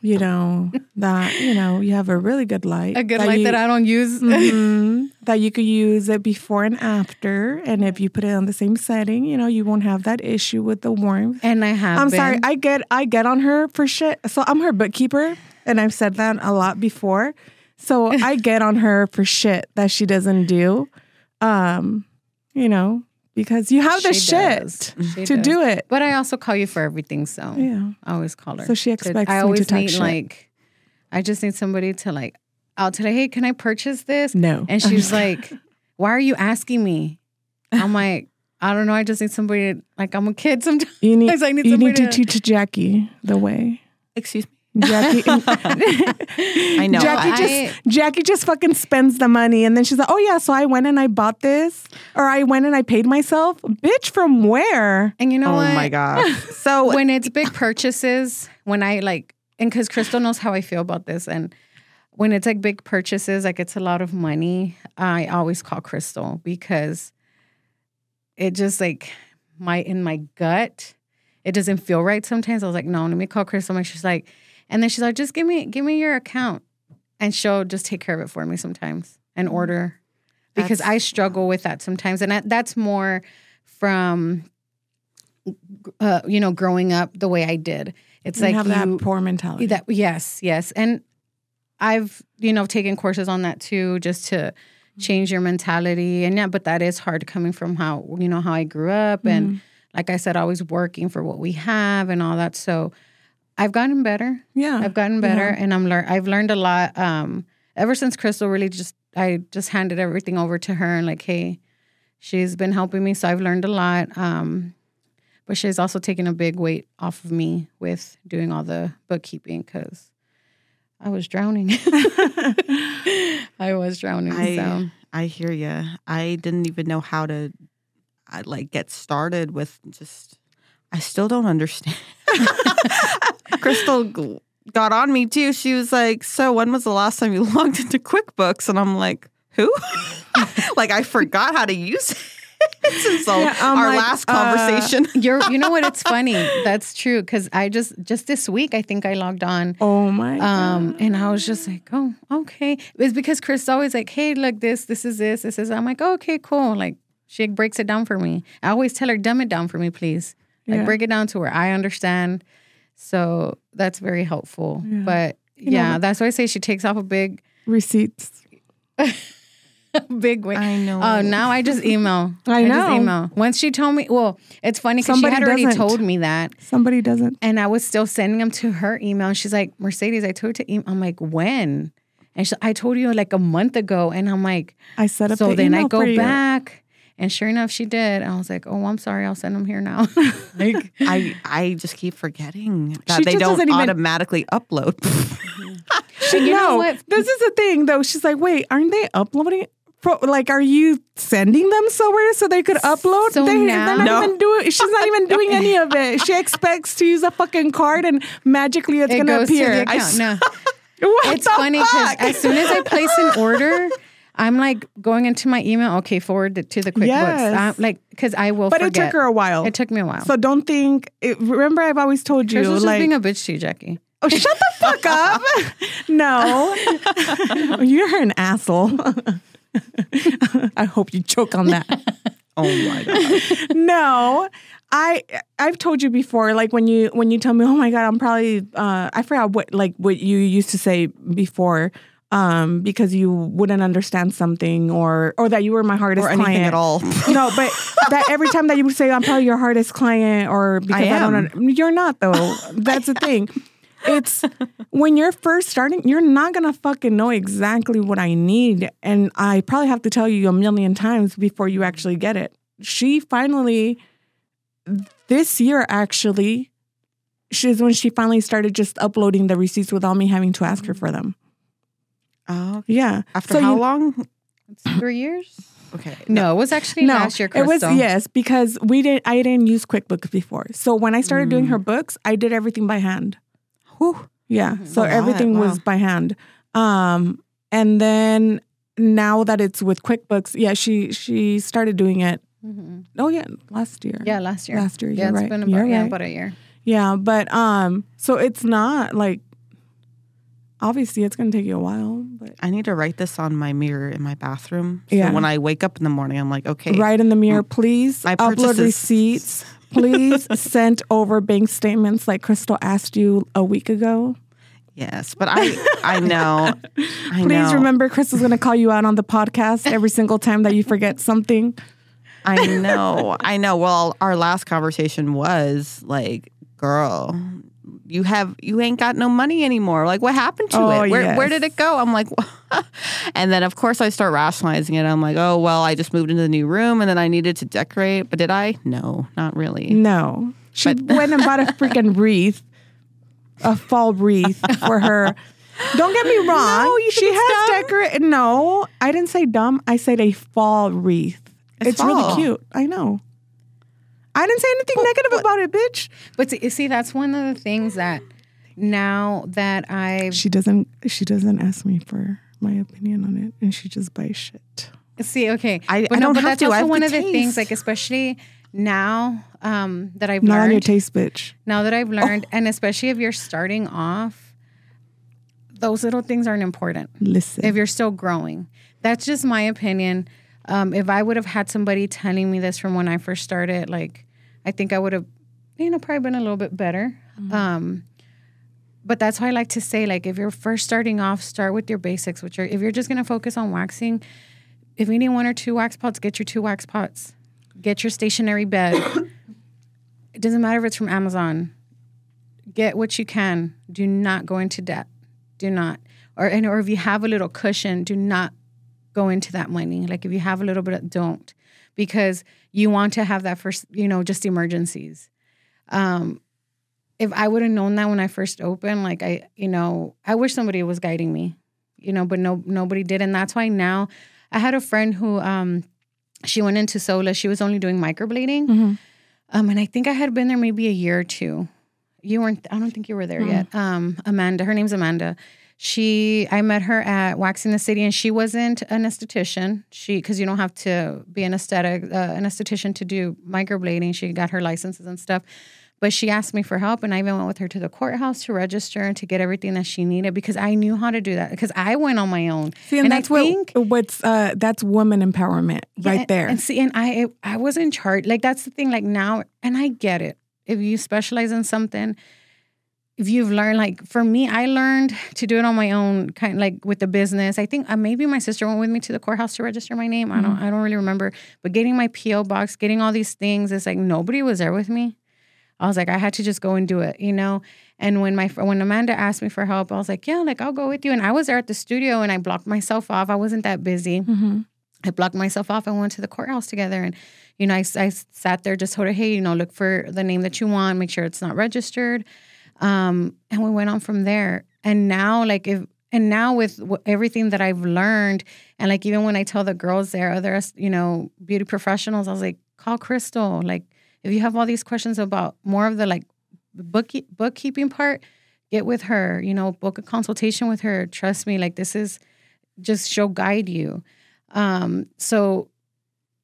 You know that you know you have a really good light. a good light you, that I don't use. Mhm. that you could use it before and after, and if you put it on the same setting, you know you won't have that issue with the warmth. And I have. I'm been. sorry, I get I get on her for shit. So I'm her bookkeeper, and I've said that a lot before. So I get on her for shit that she doesn't do. Um, you know, because you have the She shit does. To does. do it. But I also call you for everything, so Yeah. I always call her. So she To- expects I me to always talk need shit. like, I just need somebody to like, I'll tell her, hey, can I purchase this? No. And she's like, why are you asking me? I'm like, I don't know. I just need somebody. To, like I'm a kid sometimes. You need, I need you need to to- teach Jackie the way. Excuse me. Jackie, I know. Jackie I- just Jackie just fucking spends the money, and then she's like, "Oh yeah, so I went and I bought this, or I went and I paid myself." Bitch, from where? And you know oh what? my gosh. So when it's big purchases, when I like, and because Crystal knows how I feel about this, and when it's like big purchases, like it's a lot of money, I always call Crystal because it just like my in my gut, it doesn't feel right sometimes. I was like, no, let me call Crystal, and she's like, and then she's like, just give me give me your account, and she'll just take care of it for me sometimes and mm. order because That's- I struggle with that sometimes, and that, that's more from uh, you know, growing up the way I did. It's You like have you, that poor mentality. that yes, yes, and I've you know taken courses on that too, just to mm. change your mentality. And yeah, but that is hard coming from how you know how I grew up, and mm. like I said, always working for what we have and all that. So I've gotten better. yeah, I've gotten better, and I'm learn. I've learned a lot. Um, ever since Crystal really just I just handed everything over to her and like, hey, she's been helping me, so I've learned a lot. Um, but she's also taken a big weight off of me with doing all the bookkeeping because I was drowning. I was drowning. I so I hear you. I didn't even know how to I, like get started with just I still don't understand. Crystal got on me too. She was like, "So when was the last time you logged into QuickBooks?" And I'm like, "Who?" like I forgot how to use it since all- Yeah, I'm our like, last uh, conversation. you're, you know what? It's funny. That's true because I just just this week I think I logged on Oh my. Um, and I was just like, oh, okay. It's because Chris always like, hey, look, this, this is this, this is. I'm like, oh, okay, cool. Like she breaks it down for me. I always tell her, dumb it down for me, please. Like Yeah. break it down to where I understand. So that's very helpful. But know, yeah, but- that's why I say she takes off a big, receipts. big weight. I know. Oh, now I just email. I just know. email. Once she told me, well, it's funny because she had already doesn't. told me that. Somebody doesn't. And I was still sending them to her email. And she's like, Mercedes, I told you to email. I'm like, when? And she, I told you like a month ago. And I'm like, I set up. so the then I go you. back. And sure enough, she did. And I was like, oh, I'm sorry. I'll send them here now. like, I I just keep forgetting that they don't even- automatically upload. and you no, know what? this is the thing though. She's like, wait, aren't they uploading? Pro- like, are you sending them somewhere so they could upload? So they, now- they're not No. even doing. She's not even doing any of it. She expects to use a fucking card and magically it's It gonna goes to the appear. account. No. What It's the funny because as soon as I place an order, I'm like going into my email. Okay, forward it to the QuickBooks. Yes. I'm like, because I will but it took her a while. It took me a while. so don't think. It, remember, I've always told you, Chris was just like, being a bitch to you, Jackie. oh, shut the fuck up. no, you're an asshole. I hope you choke on that. oh my god. no i i've told you before like when you when you tell me oh my god i'm probably uh i forgot what like what you used to say before um because you wouldn't understand something or or that you were my hardest Or anything client at all. no but that every time that you would say i'm probably your hardest client or because i, don't am. un- you're not though that's the thing it's when you're first starting, you're not gonna fucking know exactly what I need. And I probably have to tell you a million times before you actually get it. She finally, this year actually, she's when she finally started just uploading the receipts without me having to ask her for them. Oh, Yeah. after So how you- long? Three years. Okay. No, it was actually No, last year. it was yes because we didn't. I didn't use QuickBooks before, so when I started doing Mm. her books, I did everything by hand. Whew. Yeah, so A lot, everything was by hand. Um, and then now that it's with QuickBooks, yeah, she she started doing it. Mhm. Oh yeah, last year. Yeah, last year. Last year, Yeah, you're it's right. been about, yeah, right. about a year. Yeah, but um, so it's not like obviously it's gonna take you a while, but I need to write this on my mirror in my bathroom. So Yeah. when I wake up in the morning, I'm like, okay. write in the mirror, mm. please I upload receipts. Please send over bank statements like Crystal asked you a week ago. Yes, but I I know. I Please know. remember Crystal's gonna call you out on the podcast every single time that you forget something. I know. I know. Well, our last conversation was like, girl, you have you ain't got no money anymore. Like what happened to Oh, it? Where where did it go? I'm like and then of course I start rationalizing it. I'm like, "Oh, well, I just moved into the new room and then I needed to decorate." But did I? No, not really. No. She went and bought a freaking wreath, a fall wreath for her. Don't get me wrong. No, you she has decorated. No, I didn't say dumb. I said a fall wreath. It's, It's really cute. I know. I didn't say anything negative about it, bitch. But see, see, that's one of the things that now that I've She doesn't. She doesn't ask me for my opinion on it, and she just buys shit. see, okay, I- but I no, don't but have that's to. I also have one of the things, like especially now um, that I've Not on your taste, bitch. now that I've learned, and especially if you're starting off, those little things aren't important. Listen. if you're still growing. That's just my opinion. Um, if I would have had somebody telling me this from when I first started, like I think I would have, you know, probably been a little bit better. Um, but that's why I like to say, like, if you're first starting off, start with your basics. Which are, if you're just gonna focus on waxing, if you need one or two wax pots, get your two wax pots. Get your stationary bed. it doesn't matter if it's from Amazon. Get what you can. Do not go into debt. Do not. Or and or if you have a little cushion, do not go into that money. Like if you have a little bit, of, don't, because you want to have that first, you know, just emergencies. Um, if I would have known that when I first opened, like I, you know, I wish somebody was guiding me, you know, but no, nobody did, and that's why now I had a friend who, um, she went into Sola. She was only doing microblading, um, and I think I had been there maybe a year or two. You weren't. I don't think you were there yet. Um, Amanda. Her name's Amanda. She. I met her at Waxing the City, and she wasn't an esthetician. She because you don't have to be an aesthetic uh, an esthetician to do microblading. She got her licenses and stuff. But she asked me for help, and I even went with her to the courthouse to register and to get everything that she needed because I knew how to do that. Because I went on my own, See, and, I that's what think- what's uh that's woman empowerment right and- there. And see, and I I was in charge. Like that's the thing. Like now, and I get it. If you specialize in something, if you've learned, like for me, I learned to do it on my own, kind of like with the business. I think uh, maybe my sister went with me to the courthouse to register my name. I don't I don't really remember. But getting my PO box, getting all these things, it's like nobody was there with me. I was like, I had to just go and do it, you know. And when my when Amanda asked me for help, I was like, yeah, like I'll go with you. And I was there at the studio, and I blocked myself off. I wasn't that busy. I blocked myself off and went to the courthouse together. And, you know, I, I sat there, just told her, hey, you know, look for the name that you want, make sure it's not registered. Um, and we went on from there. And now, like, if, and now with everything that I've learned, and like, even when I tell the girls there, other, you know, beauty professionals, I was like, call Crystal. Like, if you have all these questions about more of the like book, bookkeeping part, get with her, you know, book a consultation with her. Trust me, like, this is just, she'll guide you. Um, so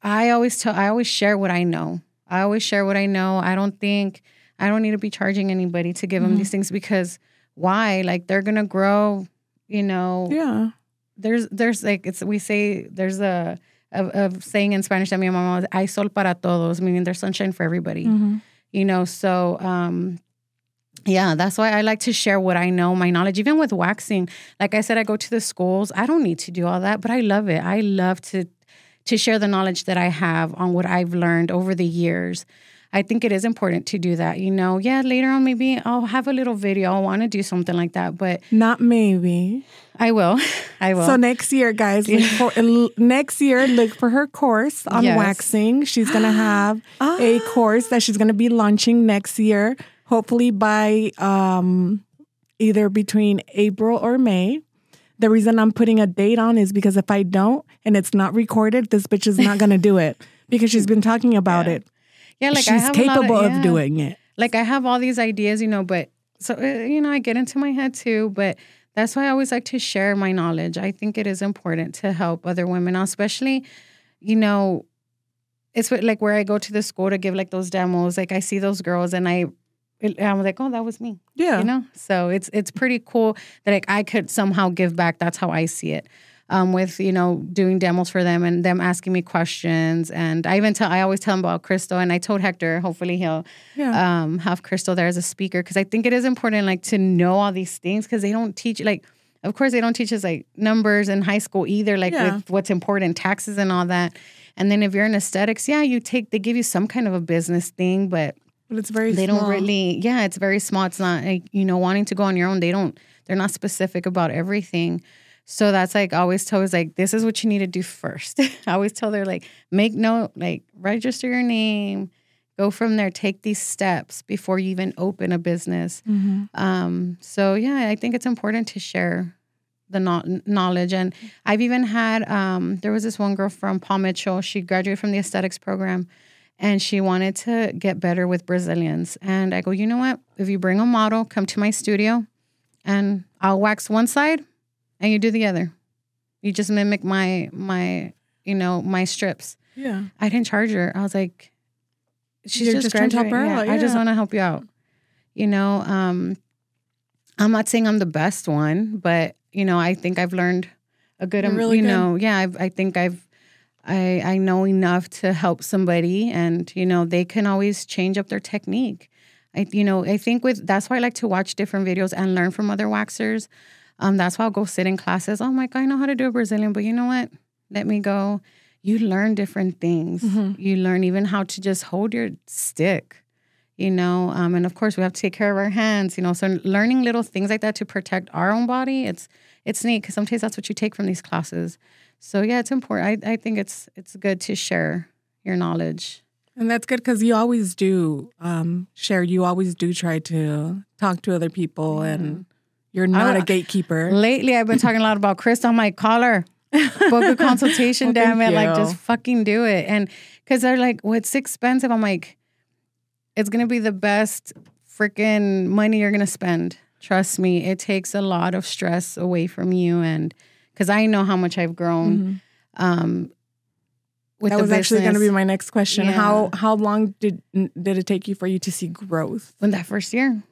I always tell, I always share what I know. I always share what I know. I don't think I don't need to be charging anybody to give them these things because why? Like they're gonna grow. You know, yeah. there's there's like it's we say there's a a, a saying in Spanish that mi mamá was, "Hay sol para todos," meaning there's sunshine for everybody. Mm-hmm. You know, so um, yeah, that's why I like to share what I know, my knowledge. Even with waxing, like I said, I go to the schools. I don't need to do all that, but I love it. I love to to share the knowledge that I have on what I've learned over the years. I think it is important to do that. You know, yeah, later on maybe I'll have a little video. I want to do something like that, but Not maybe. I will. I will. So next year, guys, for next year. Look for her course on Yes. waxing. She's gonna have a course that she's gonna be launching next year. Hopefully by um, either between April or May. The reason I'm putting a date on is because if I don't and it's not recorded, this bitch is not gonna do it because she's been talking about it. Yeah, like I she's have a lot capable of yeah. doing it. like I have all these ideas, you know, but so uh, you know, I get into my head too, but That's why I always like to share my knowledge. I think it is important to help other women, especially, you know, it's what- like where I go to the school to give like those demos. Like I see those girls and I, I'm like, oh, that was me. Yeah. You know, so it's it's pretty cool that like I could somehow give back. That's how I see it. Um, with you know doing demos for them and them asking me questions, and I even tell I always tell them about Crystal, and I told Hector, hopefully he'll Yeah. um, have Crystal there as a speaker because I think it is important like to know all these things because they don't teach like of course they don't teach us like numbers in high school either like Yeah. with what's important taxes and all that and then if you're in aesthetics yeah you take they give you some kind of a business thing but but it's very they small. don't really yeah it's very small it's not like you know wanting to go on your own they don't they're not specific about everything so that's like I always tell is like this is what you need to do first i always tell her like make note like register your name go from there take these steps before you even open a business Mhm. um so yeah i think it's important to share the no- knowledge and i've even had um there was this one girl from paul mitchell she graduated from the aesthetics program and she wanted to get better with Brazilians. And I go, you know what? If you bring a model, come to my studio and I'll wax one side and you do the other. You just mimic my my, you know, my strips. Yeah. I didn't charge her. I was like, she's You're just, just trying to help her graduating. out, I just want to help you out. You know, um, I'm not saying I'm the best one, but you know, I think I've learned a good, You're really you good. know, yeah, I've, I think I've, I, I know enough to help somebody, and you know, they can always change up their technique. I, you know, I think with that's why I like to watch different videos and learn from other waxers. Um, that's why I'll go sit in classes. Oh my god, I know how to do a Brazilian, but you know what? Let me go. You learn different things. Mhm. You learn even how to just hold your stick. You know, um, and of course we have to take care of our hands. You know, so learning little things like that to protect our own body, it's it's neat because sometimes that's what you take from these classes. So yeah, it's important. I, I think it's it's good to share your knowledge. And that's good because you always do um, share. You always do try to talk to other people, and you're not a gatekeeper. Lately, I've been talking a lot about Chris. I'm like, call her, book a consultation. Well, damn it, thank like just fucking do it. And because they're like, well, it's expensive. I'm like, it's gonna be the best freaking money you're gonna spend. Trust me, it takes a lot of stress away from you, and because I know how much I've grown. Um, with Mm-hmm. that the was actually going to be my next question. Yeah. How how long did did it take you for you to see growth? when that first year,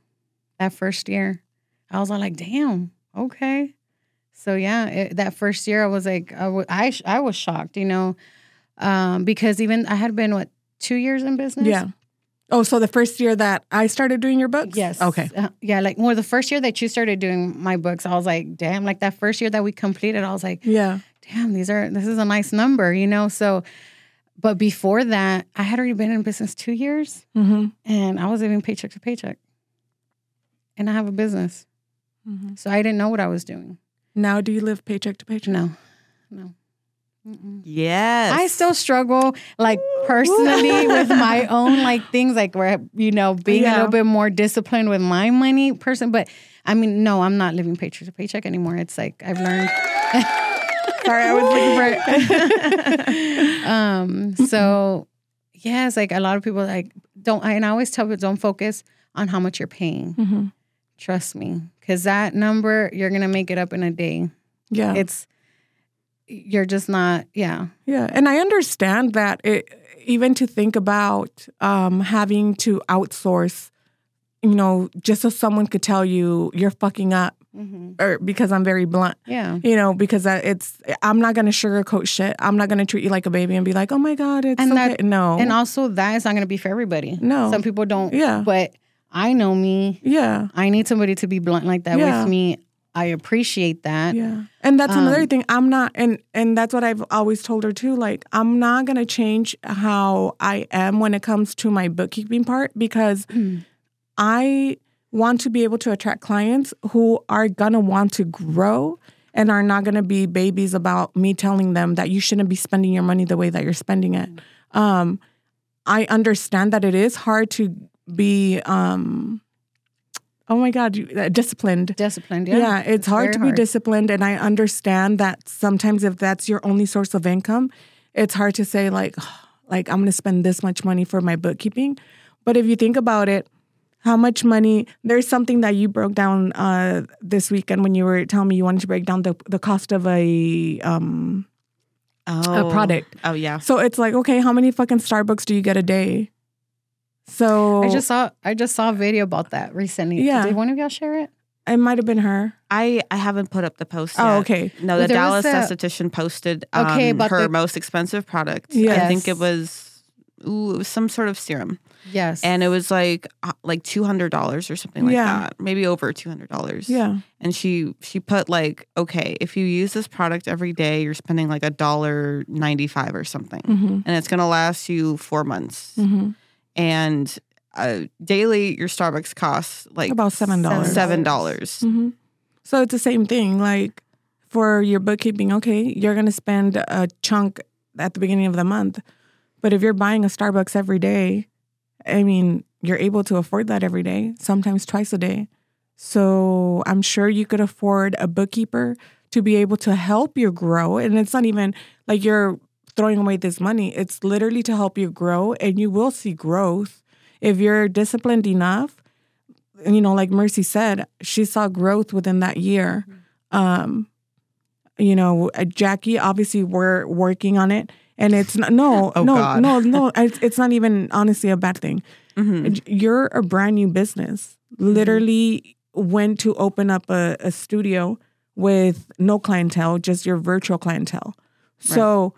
that first year, I was all like, damn, okay. So yeah, it, that first year, I was like, I, I, sh- I was shocked, you know, um, because even I had been what two years in business. Yeah. Oh, so the first year that I started doing your books? Yes. Okay. Uh, yeah, like well, the first year that you started doing my books, I was like, damn. Like that first year that we completed, I was like, Yeah. damn, these are this is a nice number, you know. So, but before that, I had already been in business two years, Mm-hmm. and I was living paycheck to paycheck, and I have a business. Mm-hmm. So I didn't know what I was doing. Now, do you live paycheck to paycheck? No, no. Mm-mm. Yes. I still struggle, like personally, with my own like things, like where you know being a little bit more disciplined with my money, person. But I mean, no, I'm not living paycheck to paycheck anymore. It's like I've learned. Sorry, I was looking for it. um. So yeah, it's like a lot of people like don't. And I always tell people don't focus on how much you're paying. hmm Trust me, because that number you're gonna make it up in a day. Yeah. It's you're just not. Yeah. Yeah, and I understand that it, even to think about um, having to outsource, you know, just so someone could tell you you're fucking up, Mm-hmm. or because I'm very blunt, Yeah. you know, because it's I'm not gonna sugarcoat shit. I'm not gonna treat you like a baby and be like, oh my god, it's And okay. that- no, And also, that is not to be for everybody. No. Some people don't. Yeah. But I know me. yeah, I need somebody to be blunt like that Yeah. with me. I appreciate that. yeah, and that's another Um, thing. I'm not, and and that's what I've always told her too. Like, I'm not gonna change how I am when it comes to my bookkeeping part because I want to be able to attract clients who are gonna want to grow and are not gonna be babies about me telling them that you shouldn't be spending your money the way that you're spending it. Um, I understand that it is hard to be, um, oh my God, you- uh, disciplined. Disciplined. Yeah, Yeah. it's, hard to be hard. disciplined. And I understand that sometimes if that's your only source of income, it's hard to say, like, like I'm going to spend this much money for my bookkeeping. But if you think about it, how much money there's something that you broke down uh, this weekend when you were telling me you wanted to break down the, the cost of a um Oh, product. Oh yeah. so it's like okay how many fucking starbucks do you get a day so I just saw I just saw a video about that recently. Yeah. Did one of y'all share it? it might have been her I I haven't put up the post. Yet. oh okay No, the Dallas was a- esthetician posted Okay, um, but her the- most expensive product. I think it was ooh, it was some sort of serum, Yes. and it was like uh, like two hundred dollars or something like Yeah. that, maybe over two hundred dollars. yeah and she she put like, okay, if you use this product every day, you're spending like a dollar ninety five or something, mm-hmm. and it's gonna last you four months, Mm-hmm. And uh, daily your Starbucks costs like about seven dollars seven dollars. Mm-hmm. So it's the same thing. Like for your bookkeeping, okay, you're going to spend a chunk at the beginning of the month. But if you're buying a Starbucks every day, I mean, you're able to afford that every day, sometimes twice a day. So I'm sure you could afford a bookkeeper to be able to help you grow. And it's not even like you're throwing away this money, it's literally to help you grow, and you will see growth if you're disciplined enough you know, like Mercy said, she saw growth within that year. Um, you know, uh, Jackie, obviously, we're working on it, and it's not, no, Oh, no, God. no, no. It's, it's not even honestly a bad thing. Mhm. You're a brand new business. Literally went to open up a, a studio with no clientele, just your virtual clientele. So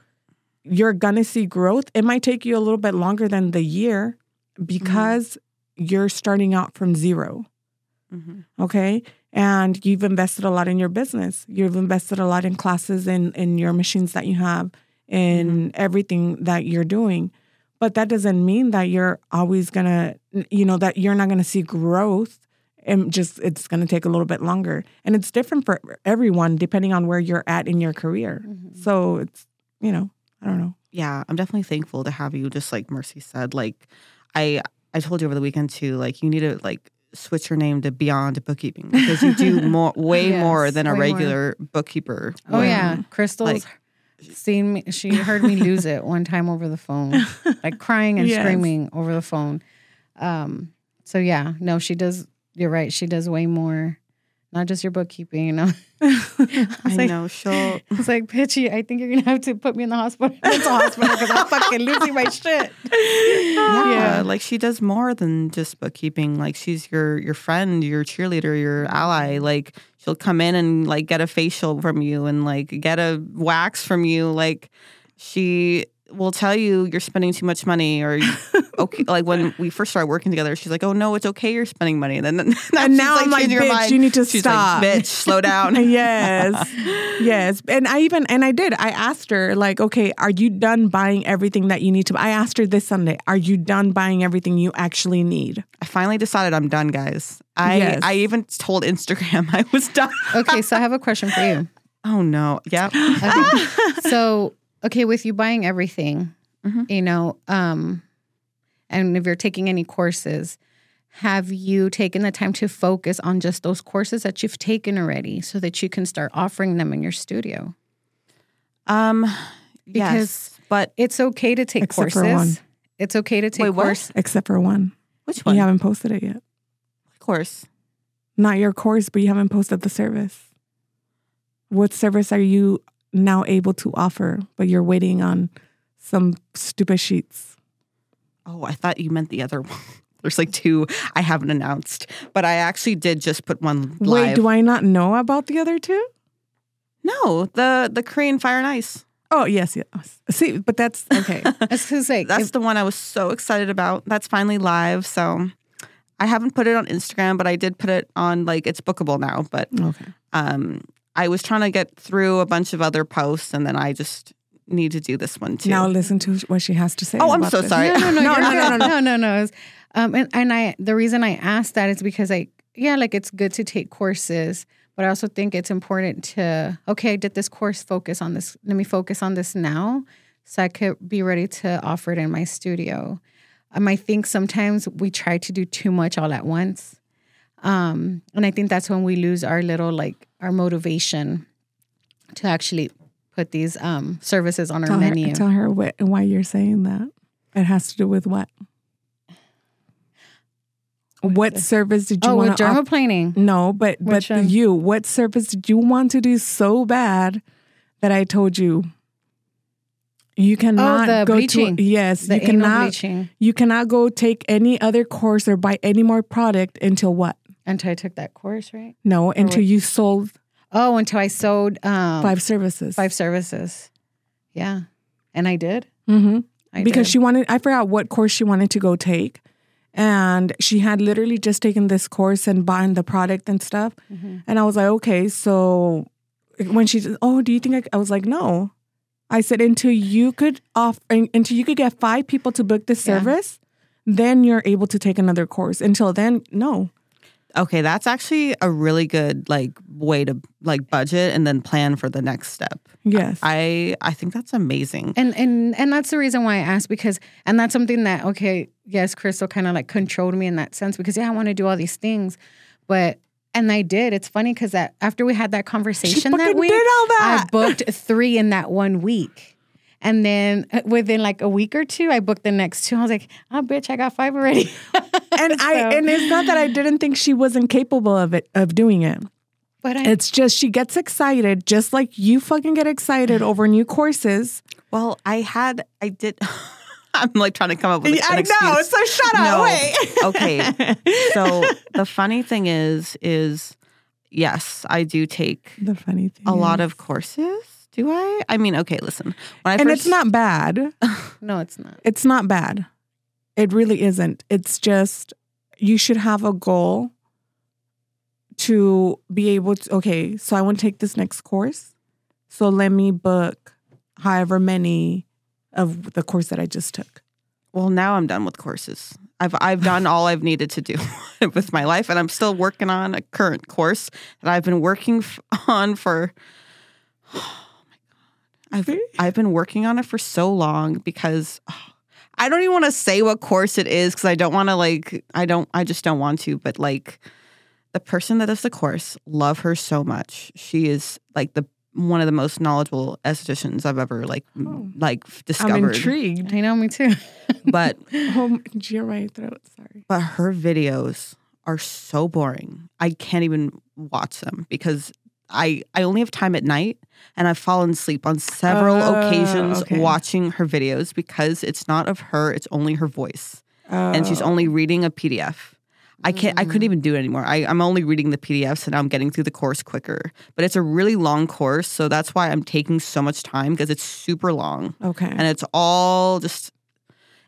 you're gonna see growth. It might take you a little bit longer than the year because you're starting out from zero. Mhm. Okay. And you've invested a lot in your business. You've invested a lot in classes and in your machines that you have in everything that you're doing. But that doesn't mean that you're always gonna, you know, that you're not gonna see growth and just it's gonna take a little bit longer. And it's different for everyone depending on where you're at in your career. So it's, you know, I don't know. yeah, I'm definitely thankful to have you. Just like Mercy said, like I I told you over the weekend too. Like you need to like switch your name to Beyond Bookkeeping because you do more, way Yes, more than a way more. regular bookkeeper. oh would. yeah, Crystal's like- seen me. She heard me lose it one time over the phone, like crying and Yes. screaming over the phone. Um. So yeah, no, she does. You're right. She does way more. Not just your bookkeeping, you know. I was like- know. She'll I was like, Pitchy, I think you're gonna have to put me in the hospital. It's hospital because I'm fucking losing my shit. yeah, like she does more than just bookkeeping. Like she's your your friend, your cheerleader, your ally. Like she'll come in and like get a facial from you and like get a wax from you. Like she will tell you you're spending too much money or okay like when we first started working together she's like oh no it's okay you're spending money and then And she's, now I'm like, "Bitch, mind. you need to she's stop." like bitch slow down yes. Yes. And I even and I did. I asked her, like, okay, are you done buying everything that you need to I asked her this Sunday, are you done buying everything you actually need? I finally decided I'm done guys I Yes. I even told Instagram I was done Okay, so I have a question for you. oh no yep Okay. so, okay, with you buying everything, Mhm. you know, um, and if you're taking any courses, have you taken the time to focus on just those courses that you've taken already so that you can start offering them in your studio? um Because- yes but It's okay to take Except for courses. one. It's okay to take Wait, courses. Except for one. which one You haven't posted it yet. of course Not your course, but you haven't posted the service. What service are you now able to offer, but you're waiting on some stupid sheets? Oh, I thought you meant the other one. There's like two I haven't announced, but I actually did just put one live. Wait, do I not know about the other two? No, the the Korean Fire and Ice. Oh, yes, yes. See, but that's okay. That's because like That's if- the one I was so excited about. That's finally live. So I haven't put it on Instagram, but I did put it on like it's bookable now. But okay. um, I was trying to get through a bunch of other posts, and then I just need to do this one too. Now listen to what she has to say. Oh, I'm so this. sorry. No, no, no, No, no, no, no, no, no, no. Was, um, and, and I, the reason I asked that is because I, yeah, like it's good to take courses, but I also think it's important to, okay, I did this course, focus on this. Let me focus on this now, so I could be ready to offer it in my studio. Um, I think sometimes we try to do too much all at once, um, and I think that's when we lose our little like our motivation to actually put these um, services on our Tell menu. her, tell her what, why you're saying that. It has to do with what? what service did you Oh, want to dermaplaning. No, but Which but one? you, what service did you want to do so bad that I told you you cannot Oh, go bleaching. to yes, The you cannot bleaching. you cannot go take any other course or buy any more product until what? Until I took that course, right? No, until you sold Oh, until I sold um, five services. five services. Yeah, and I did. Mm-hmm. I because did. she wanted I forgot what course she wanted to go take. And she had literally just taken this course and buying the product and stuff. Mhm. And I was like, okay, so when she said, oh, do you think I, I was like, no. I said, until you could off until you could get five people to book this Yeah. service, then you're able to take another course. Until then, no. Okay, that's actually a really good like way to like budget and then plan for the next step. Yes. I I think that's amazing. And and and that's the reason why I asked because and that's something that okay, yes, Crystal kind of like controlled me in that sense because yeah, I want to do all these things, but and I did. It's funny because that after we had that conversation that week, did all I booked three in that one week. And then uh, within like a week or two, I booked the next two. I was like, oh, bitch, I got five already. and I and it's not that I didn't think she wasn't capable of it of doing it. but I, It's just she gets excited, just like you fucking get excited over new courses. Well, I had I did I'm like trying to come up with an I know. So shut up. No. Wait. Okay. So the funny thing is is yes, I do take the funny thing, a lot of courses. Do I? I mean, okay, listen. When I and first, it's not bad. no, it's not. It's not bad. It really isn't. It's just you should have a goal to be able to. Okay, so I want to take this next course. So let me book however many of the course that I just took. Well, now I'm done with courses. I've I've done all I've needed to do with my life, and I'm still working on a current course that I've been working f- on for. My I've I've been working on it for so long because oh, I don't even want to say what course it is because I don't want to like I don't I just don't want to. But like the person that does the course, love her so much. She is like the one of the most knowledgeable estheticians I've ever like Oh. like I'm intrigued. I know, me too. But Oh, you're right. Throat. Sorry. but her videos are so boring. I can't even watch them because I I only have time at night and I've fallen asleep on several Oh, occasions okay. watching her videos because it's not of her, it's only her voice. And she's Oh. only reading a PDF. I can't I couldn't even do it anymore. I, I'm only reading the PDFs and I'm getting through the course quicker. But it's a really long course, so that's why I'm taking so much time because it's super long okay. and it's all just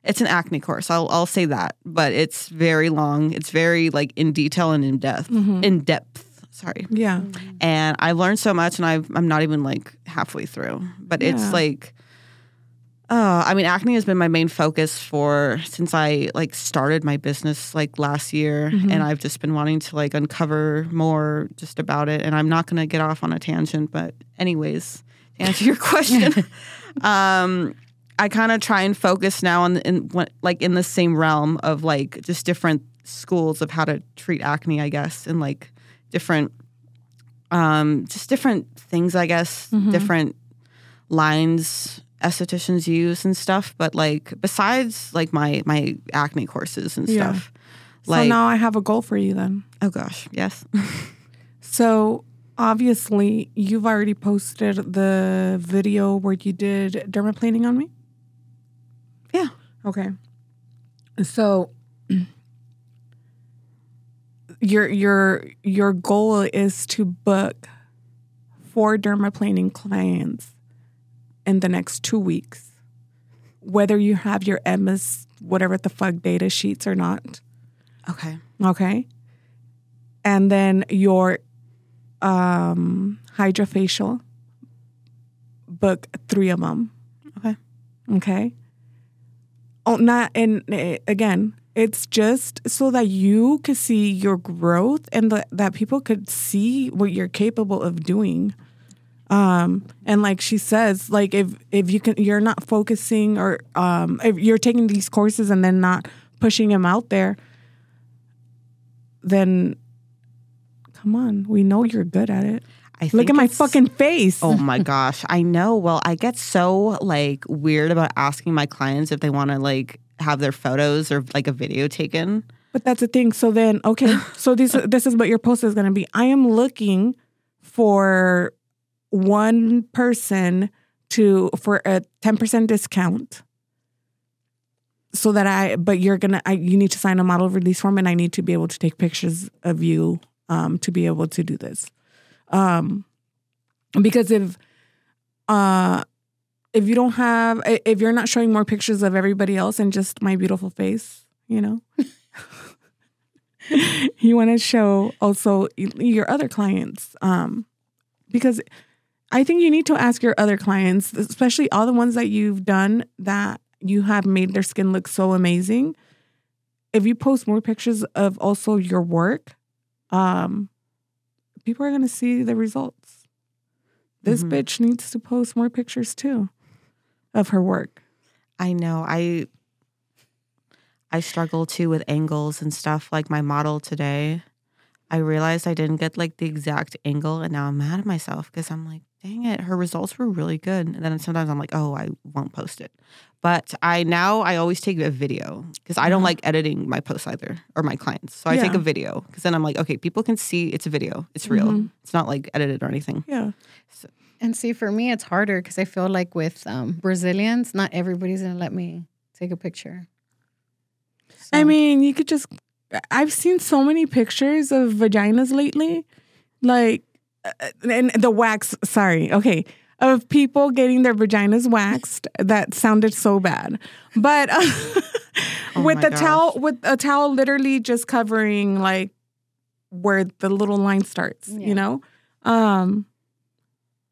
it's an acne course i'll i'll say that but it's very long it's very like in detail and in depth Mhm. in depth sorry yeah. and i've learned so much and I've, i'm not even like halfway through but Yeah. it's like uh, I mean, acne has been my main focus for since I like started my business like last year, Mhm. and I've just been wanting to like uncover more just about it. And I'm not going to get off on a tangent, but anyways, to answer your question, um, I kind of try and focus now on in what like in the same realm of like just different schools of how to treat acne, I guess, and like different, um, just different things, I guess, Mhm. different lines estheticians use and stuff. But like besides like my my acne courses and Yeah. stuff, so now I have a goal for you then. oh gosh, yes, So obviously, you've already posted the video where you did dermaplaning on me. Yeah. Okay. So your your your goal is to book four dermaplaning clients in the next two weeks, whether you have your Emma's whatever the fuck data sheets or not. okay, Okay. And then your um hydrofacial book three of them. Okay. Okay. Oh, not and eh, again, it's just so that you could see your growth and that people could see what you're capable of doing. Um, and like she says, like if if you can, you're not focusing or um, if you're taking these courses and then not pushing them out there, then come on, we know you're good at it. I Look at my fucking face. Oh my gosh, I know. Well, I get so like weird about asking my clients if they want to like have their photos or like a video taken. But that's the thing. So then, okay, so this this is what your post is going to be. I am looking for one person to for a ten percent discount. So that I, but you're gonna, I, you need to sign a model release form, and I need to be able to take pictures of you um, to be able to do this. Um, because if, uh, if you don't have, if you're not showing more pictures of everybody else and just my beautiful face, you know, you want to show also your other clients um, because i think you need to ask your other clients especially all the ones that you've done that you have made their skin look so amazing. If you post more pictures of also your work um, people are going to see the results. This Mhm. bitch needs to post more pictures too of her work I know. I I struggle too with angles and stuff. Like my model today, I realized I didn't get like the exact angle, and now I'm mad at myself because I'm like, dang it, her results were really good. And then sometimes I'm like, oh, I won't post it. But I now I always take a video because I don't Uh-huh. like editing my posts either or my clients. So I take a video because then I'm like, okay, people can see it's a video, it's real, Mhm. it's not like edited or anything. yeah And see, for me, it's harder because I feel like with um, Brazilians, not everybody's gonna let me take a picture. I mean, you could just. I've seen so many pictures of vaginas lately, like, uh, and the wax. Sorry, okay, of people getting their vaginas waxed. That sounded so bad, but uh, Oh with the gosh. towel, with a towel literally just covering like where the little line starts. Yeah. You know, um,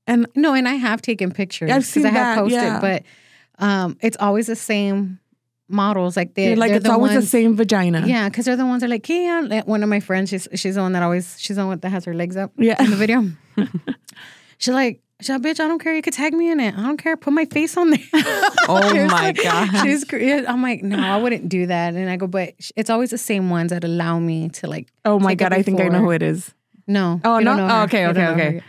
and no, and I have taken pictures I've because I have that, posted, yeah. but um, it's always the same models. Like they, you're like it's the always ones, the same vagina. Yeah, because they're the ones that are like, yeah. One of my friends, she's she's the one that always she's the one that has her legs up yeah. in the video. she's like, she's bitch, I don't care. You could tag me in it. I don't care. Put my face on there. Oh my like- gosh. She's I'm like, no, I wouldn't do that. And I go, but it's always the same ones that allow me to like. Oh my god, I think I know who it is. No. Oh, no? Oh, okay, okay, okay.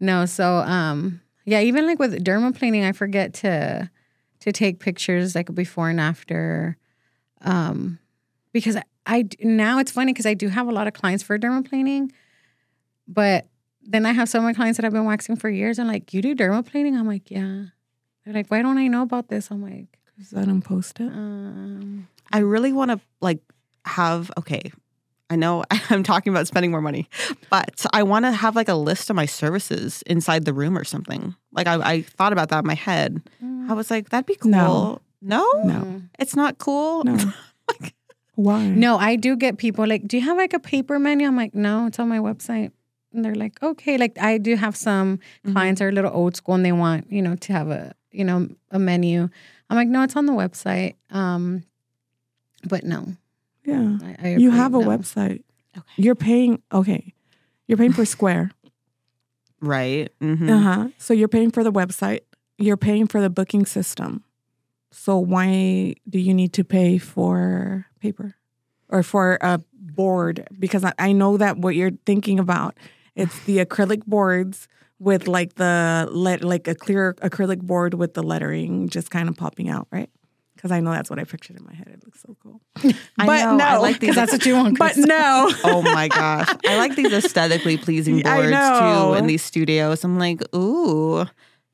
Her. No, so um, yeah, even like with dermaplaning, I forget to to take pictures like before and after, um, because I, I now it's funny because I do have a lot of clients for dermaplaning, but then I have some of my clients that I've been waxing for years. and like, you do dermaplaning? I'm like, yeah. They're like, why don't I know about this? I'm like, Because I don't post it. um, I really want to like have okay. I know I'm talking about spending more money, but I want to have like a list of my services inside the room or something. Like I, I thought about that in my head. I was like, that'd be cool. No. No, No. it's not cool. No. Why? No, I do get people like, do you have like a paper menu? I'm like, no, it's on my website. And they're like, okay. Like I do have some Mm-hmm. clients are a little old school and they want, you know, to have a, you know, a menu. I'm like, no, it's on the website. Um, but no, Yeah. I, I You have a website. Okay. You're paying okay. You're paying for Square. Right. hmm Uh-huh. So you're paying for the website. You're paying for the booking system. So why do you need to pay for paper or for a board? Because I, I know that what you're thinking about, it's the acrylic boards with like the let like a clear acrylic board with the lettering just kind of popping out, right? Because I know that's what I pictured in my head. It looks so cool. I But know. I no, like these. That's what you want. But no. oh my gosh, I like these aesthetically pleasing boards too in these studios. I'm like, ooh,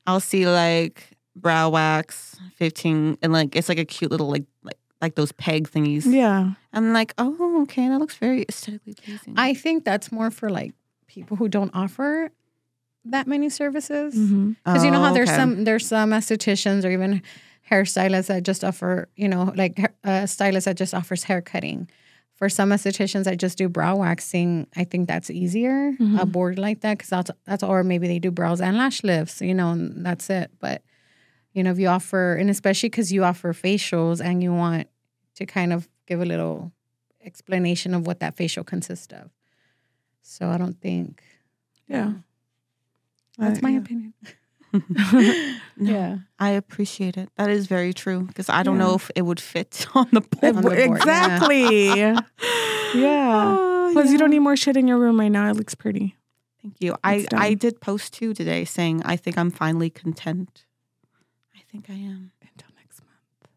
I'll see like brow wax, fifteen, and like it's like a cute little like like like those peg thingies. Yeah. I'm like, oh, okay, that looks very aesthetically pleasing. I think that's more for like people who don't offer that many services. Mm-hmm. Because you know how Oh, there's okay. some there's some estheticians or even hairstylists that just offer you know like a stylist that just offers hair cutting. For some estheticians that just do brow waxing, I think that's easier a Mhm. board like that because that's that's or maybe they do brows and lash lifts, you know, and that's it. But you know, if you offer and especially because you offer facials and you want to kind of give a little explanation of what that facial consists of. So I don't think Yeah. that's Uh, my yeah. opinion. No, Yeah. I appreciate it. That is very true because I don't Yeah. know if it would fit on the board. On the board, exactly. yeah. Oh, Plus, you don't need more shit in your room right now. It looks pretty. Thank you. I, It's I done. did post two today saying I think I'm finally content. I think I am. Until next month.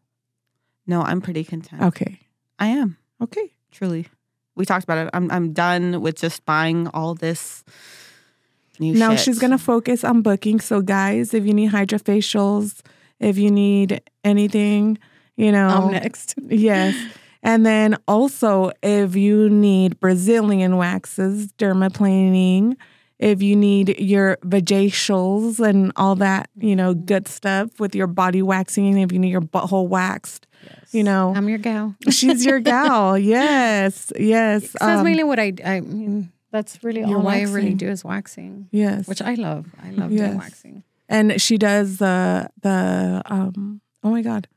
No, I'm pretty content. Okay. I am. Okay. truly. We talked about it. I'm I'm done with just buying all this new Now shit. she's gonna focus on booking. So guys, if you need hydrofacials, if you need anything, you know, I'm next. yes. And then also, if you need Brazilian waxes, dermaplaning, if you need your vajacials and all that, you know, good stuff with your body waxing, if you need your butthole waxed, you know, I'm your gal. she's your gal. Yes, yes. That's um, mainly what I. I mean, that's really You're all I really do is waxing, yes. which I love. I love Yes. doing waxing. and she does the the um. Oh my god,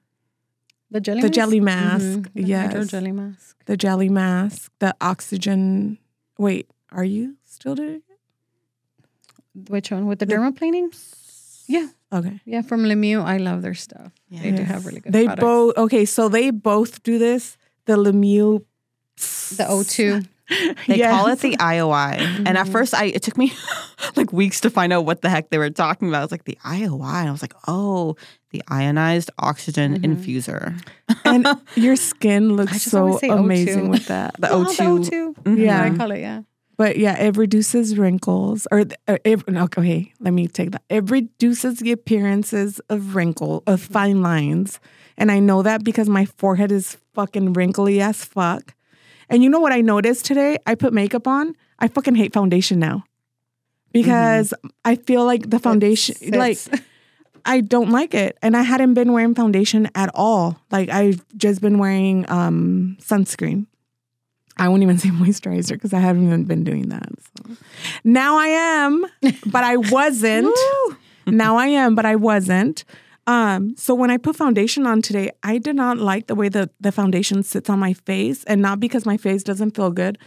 The jelly. The mask? jelly mask, Mhm. The yes. hydro jelly mask. the jelly mask, the oxygen. Wait, are you still doing it? Which one with the, The- dermaplaning? Yeah, Okay. yeah. From Lemieux, I love their stuff. They do have really good. They both okay, so they both do this. The Lemieux, the O2. They call it the IOI. And at Mhm. first I it took me like weeks to find out what the heck they were talking about. I was like, the IOI. And I was like, oh, the ionized oxygen Mhm. infuser. and your skin looks so say O2. amazing with that. The Oh, O2. The O2. Mhm. Yeah. I call it. Yeah. But yeah, it reduces wrinkles, or, or it, okay, let me take that. It reduces the appearances of wrinkle, of fine lines, and I know that because my forehead is fucking wrinkly as fuck. And you know what I noticed today? I put makeup on. I fucking hate foundation now because I feel like the foundation, It like. I don't like it, and I hadn't been wearing foundation at all. Like I've just been wearing um, sunscreen. I won't even say moisturizer because I haven't even been doing that. So. Now I am, but I wasn't. now I am, but I wasn't. Um, so when I put foundation on today, I did not like the way that the foundation sits on my face, and not because my face doesn't feel good,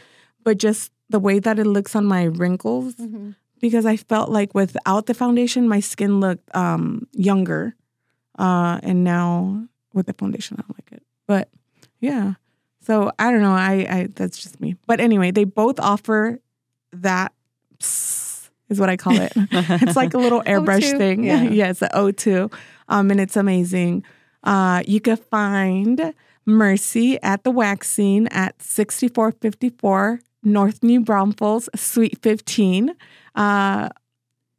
but just the way that it looks on my wrinkles. Mhm. Because I felt like without the foundation, my skin looked um, younger, uh, and now with the foundation, I don't like it. But yeah, so I don't know. I, I that's just me. But anyway, they both offer that. psst, Is what I call it. it's like a little airbrush O2, thing. yeah. yes, the O2. Um, and it's amazing. Uh, you can find Mercy at The Wax Scene at 6454 North New Braunfels, Suite 15. Uh,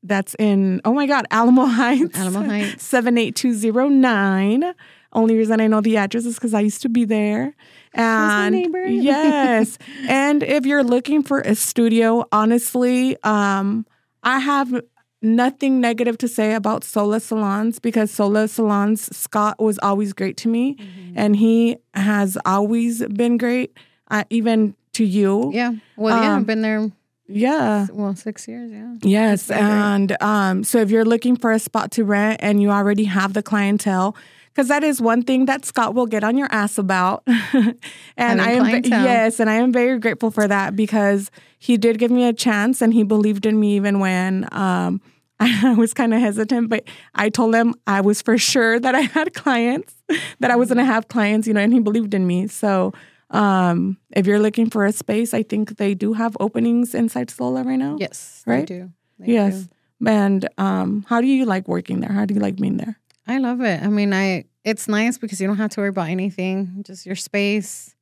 that's in, oh my God, Alamo Heights. Alamo Heights. 78209. Only reason I know the address is because I used to be there. my And neighbor. yes. and if you're looking for a studio, honestly, um, I have nothing negative to say about Sola Salons because Sola Salons, Scott was always great to me. Mm-hmm. And he has always been great, uh, even to you. Yeah. Well, yeah. Um, I've been there. Yeah. Well, six years. Yeah. Yes, That's been great. and um, so if you're looking for a spot to rent and you already have the clientele, because that is one thing that Scott will get on your ass about, and I am yes, and I am very grateful for that because he did give me a chance and he believed in me even when um, I was kind of hesitant, but I told him I was for sure that I had clients, that I was going to have clients, you know, and he believed in me. So. Um, if you're looking for a space, I think they do have openings inside Sola right now. Yes. Right? They do. They Yes. do. And um, how do you like working there? How do you like being there? I love it. I mean, I it's nice because you don't have to worry about anything. Just your space,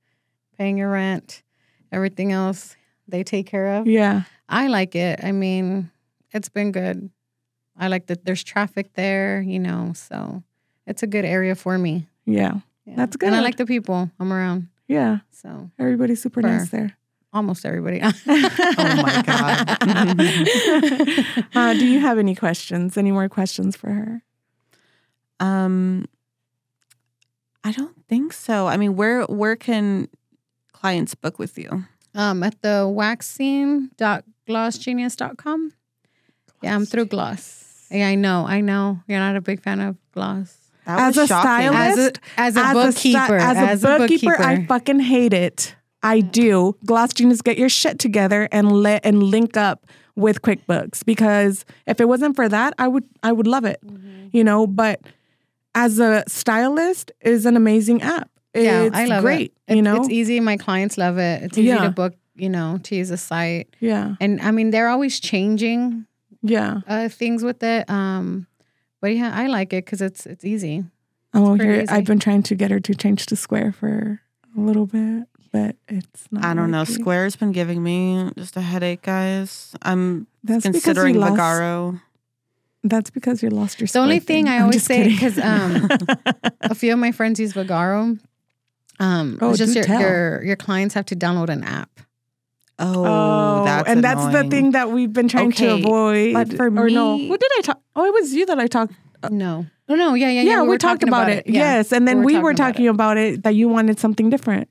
paying your rent, everything else they take care of. Yeah. I like it. I mean, it's been good. I like that there's traffic there, you know, so it's a good area for me. Yeah. Yeah. That's good. And I like the people I'm around. Yeah. So Everybody's super nice there. almost everybody. Oh my God. uh, do you have any questions? Any more questions for her? Um, I don't think so. I mean, where where can clients book with you? um, at thewaxscene.glossgenius.com. Yeah, I'm through Gloss. Yeah, I know. I know. You're not a big fan of Gloss. That As was a shocking. stylist? As a, as a sti- bookkeeper. as a bookkeeper, I fucking hate it. I do. Gloss Genius, get your shit together and let and link up with QuickBooks because if it wasn't for that, I would I would love it. Mm-hmm. You know, but as a stylist, is an amazing app. yeah, it's I love great. it. You know, it's easy. My clients love it. It's easy Yeah. to book. You know, to use a site, yeah, and I mean they're always changing yeah. uh, things with it. Um, but yeah, I like it because it's it's easy. Oh, pretty here easy. I've been trying to get her to change to Square for a little bit. but it's not. I don't know. working. Square's been giving me just a headache, guys. I'm That's because you considering lost- Vagaro. That's because you lost your. The only square thing I I'm always say because um, a few of my friends use Vagaro. Um, Oh, just do your, tell. your your clients have to download an app. Oh, Oh, that's and that's the thing that we've been trying to avoid. but for or no, me- who did I talk? Oh, it was you that I talked. No, no, no. Yeah, yeah, Yeah, yeah. we, were talked talking about, it. Yeah. Yes, and then We we were were talking talking about about it that you wanted something different.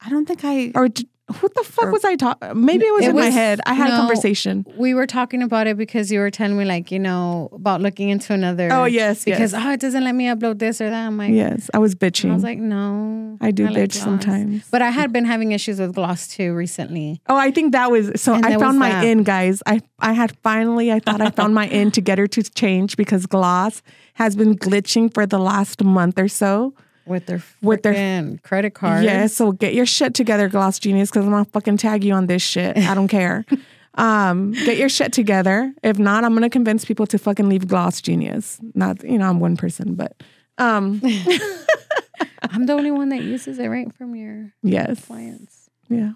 I don't think I. Or d- what the fuck Or- was I talking? Maybe it was It in my head. I had a conversation. We were talking about it because you were telling me like you know about looking into another. Oh yes, Because yes, oh, it doesn't let me upload this or that. I'm like, yes. I was bitching. I was like, no. I do like bitch gloss. sometimes. But I had been having issues with gloss too recently. Oh, I think that was so. And I found my that. in, guys. I I had finally. I thought I found my in to get her to change because Gloss has been glitching for the last month or so. With their With their- credit card. Yeah, so get your shit together, Gloss Genius, because I'm gonna fucking tag you on this shit. I don't care. um, get your shit together. If not, I'm gonna convince people to fucking leave Gloss Genius. Not, you know, I'm one person, but um, I'm the only one that uses it right from your yes, clients. yeah.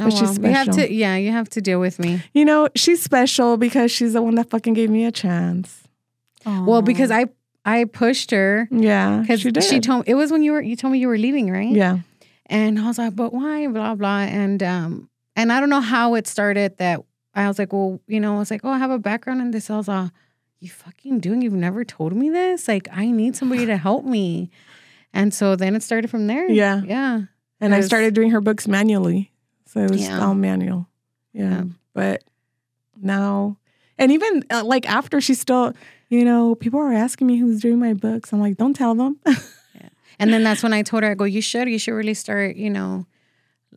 Oh, But she's well, you have special. to, yeah, you have to deal with me. You know, she's special because she's the one that fucking gave me a chance. Well, because I I pushed her Yeah, because she she, told it was when you were you told me you were leaving, right? yeah, And I was like, but why? Blah blah. And um and I don't know how it started that I was like, well, you know, I was like, oh, I have a background in this. I was like, you fucking doing? You've never told me this. Like, I need somebody to help me. And so then it started from there. Yeah. yeah. and I started doing her books manually, so it was Yeah. all manual. Yeah, Yeah. but now, and even uh, like after, she still, you know, people are asking me who's doing my books. I'm like, don't tell them. And then that's when I told her, I go, you should, you should really start, you know,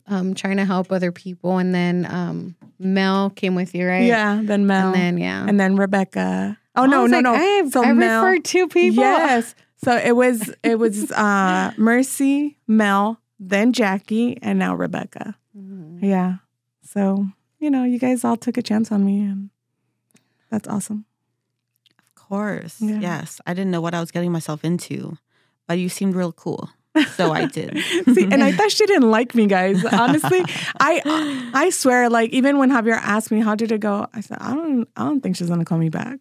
um, trying to help other people. And then um, Mel came with you, right? Yeah, then Mel, And then yeah. and then Rebecca. Oh no, no, like, no. I, so I Mel, referred two people. yes. So it was it was uh Mercy, Mel, then Jackie, and now Rebecca. Mhm. Yeah. So you know, you guys all took a chance on me, and that's awesome. Of course. Yeah. Yes. I didn't know what I was getting myself into, but you seemed real cool. So I did. See, and I thought she didn't like me, guys. Honestly, I I swear, like even when Javier asked me how did it go, I said I don't I don't think she's gonna call me back.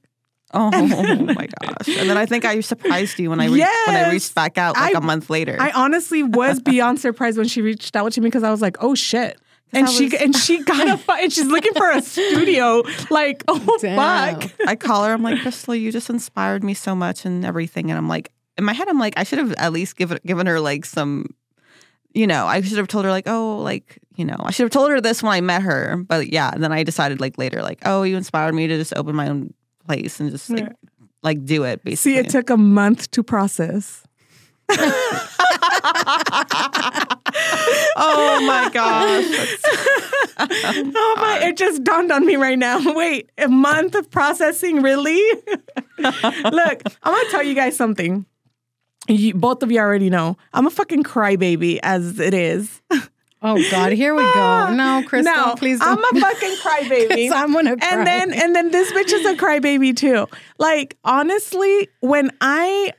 Oh, oh my gosh. And then I think I surprised you when I re- when I reached back out like I- a month later. I honestly was beyond surprised when she reached out to me because I was like, oh shit. And I she and she got a fu- and she's looking for a studio. Like, oh Damn. fuck. I call her. I'm like, Crystal, you just inspired me so much and everything. And I'm like, in my head, I'm like, I should have at least given given her like some, you know, I should have told her like, oh, like, you know, I should have told her this when I met her. But yeah, and then I decided like later, like, oh, you inspired me to just open my own place and just like, Yeah. like do it. Basically, See, it took a month to process. Oh my gosh, Oh my! It just dawned on me right now. Wait, a month of processing, really? Look, I'm gonna tell you guys something. You, both of you already know. I'm a fucking crybaby as it is. Oh God, here we go. No, Crystal, no, please I'm a fucking crybaby. I'm gonna cry. and then and then this bitch is a crybaby too. Like honestly, when I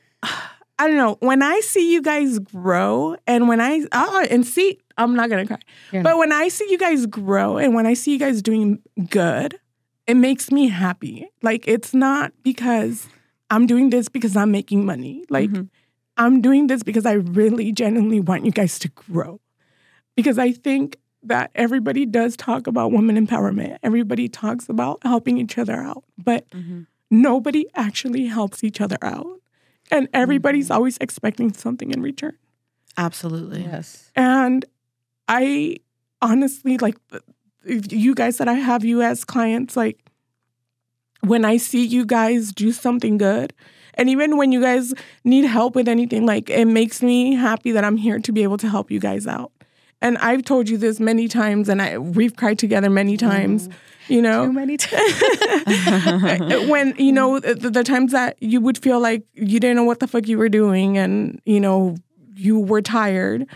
I don't know, when I see you guys grow and when I oh and see I'm not gonna cry. But when I see you guys grow and when I see you guys doing good, it makes me happy. Like it's not because I'm doing this because I'm making money. Like Mhm. I'm doing this because I really genuinely want you guys to grow. Because I think that everybody does talk about women empowerment. Everybody talks about helping each other out, but Mhm. nobody actually helps each other out. And mm-hmm. everybody's always expecting something in return. absolutely. yes. And I honestly like if you guys that I have you as clients, like when I see you guys do something good, and even when you guys need help with anything, like it makes me happy that I'm here to be able to help you guys out. And I've told you this many times, and I we've cried together many times. You know, Too many times. when you know the, the times that you would feel like you didn't know what the fuck you were doing and you know you were tired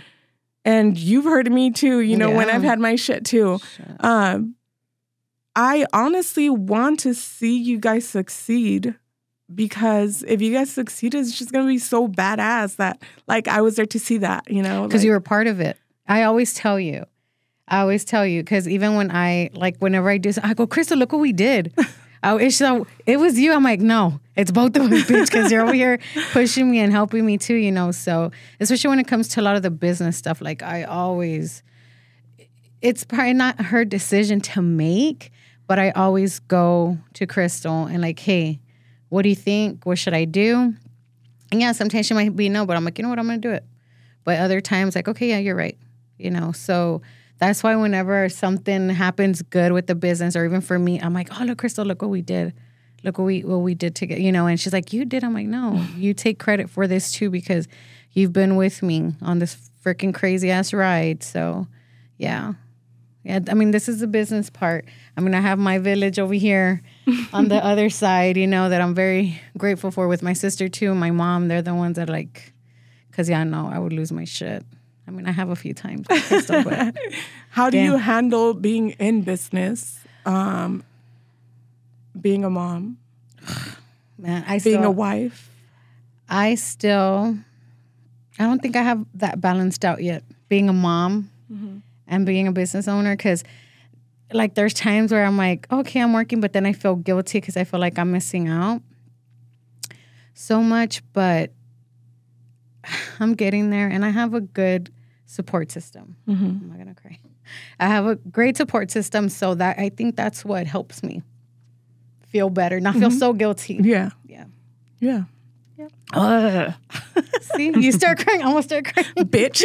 and you've heard me too you know when i've had my shit too um i honestly want to see you guys succeed because if you guys succeed it's just gonna be so badass that like i was there to see that you know Because like- you were part of it. I always tell you. I always tell you because even when I like whenever I do, I go, Crystal, look what we did. Oh, it's so it was you. I'm like, no, it's both of us, bitch, because you're over here pushing me and helping me too, you know. So especially when it comes to a lot of the business stuff, like I always, it's probably not her decision to make, but I always go to Crystal and like, hey, what do you think? What should I do? And yeah, sometimes she might be no, but I'm like, you know what, I'm gonna do it. But other times, like, okay, yeah, you're right. You know, so that's why whenever something happens good with the business, or even for me, I'm like, oh look, Crystal, look what we did. Look what we what we did together. You know, and she's like, you did. I'm like, no, you take credit for this too because you've been with me on this freaking crazy ass ride. So, yeah. Yeah, I mean, this is the business part. I mean, I have my village over here on the other side, you know, that I'm very grateful for with my sister too, and my mom. They're the ones that like, because yeah, no, I would lose my shit. I mean, I have a few times, Crystal, How do Yeah. you handle being in business, um, being a mom, man, I being still, a wife? I still, I don't think I have that balanced out yet. Being a mom and being a business owner, because like there's times where I'm like, okay, I'm working, but then I feel guilty because I feel like I'm missing out so much. But I'm getting there, and I have a good support system. Mm-hmm. I'm not gonna cry. I have a great support system, so that I think that's what helps me feel better, not feel mm-hmm. so guilty. Yeah, Yeah. yeah. Yeah. See, you start crying, I almost start crying. Bitch.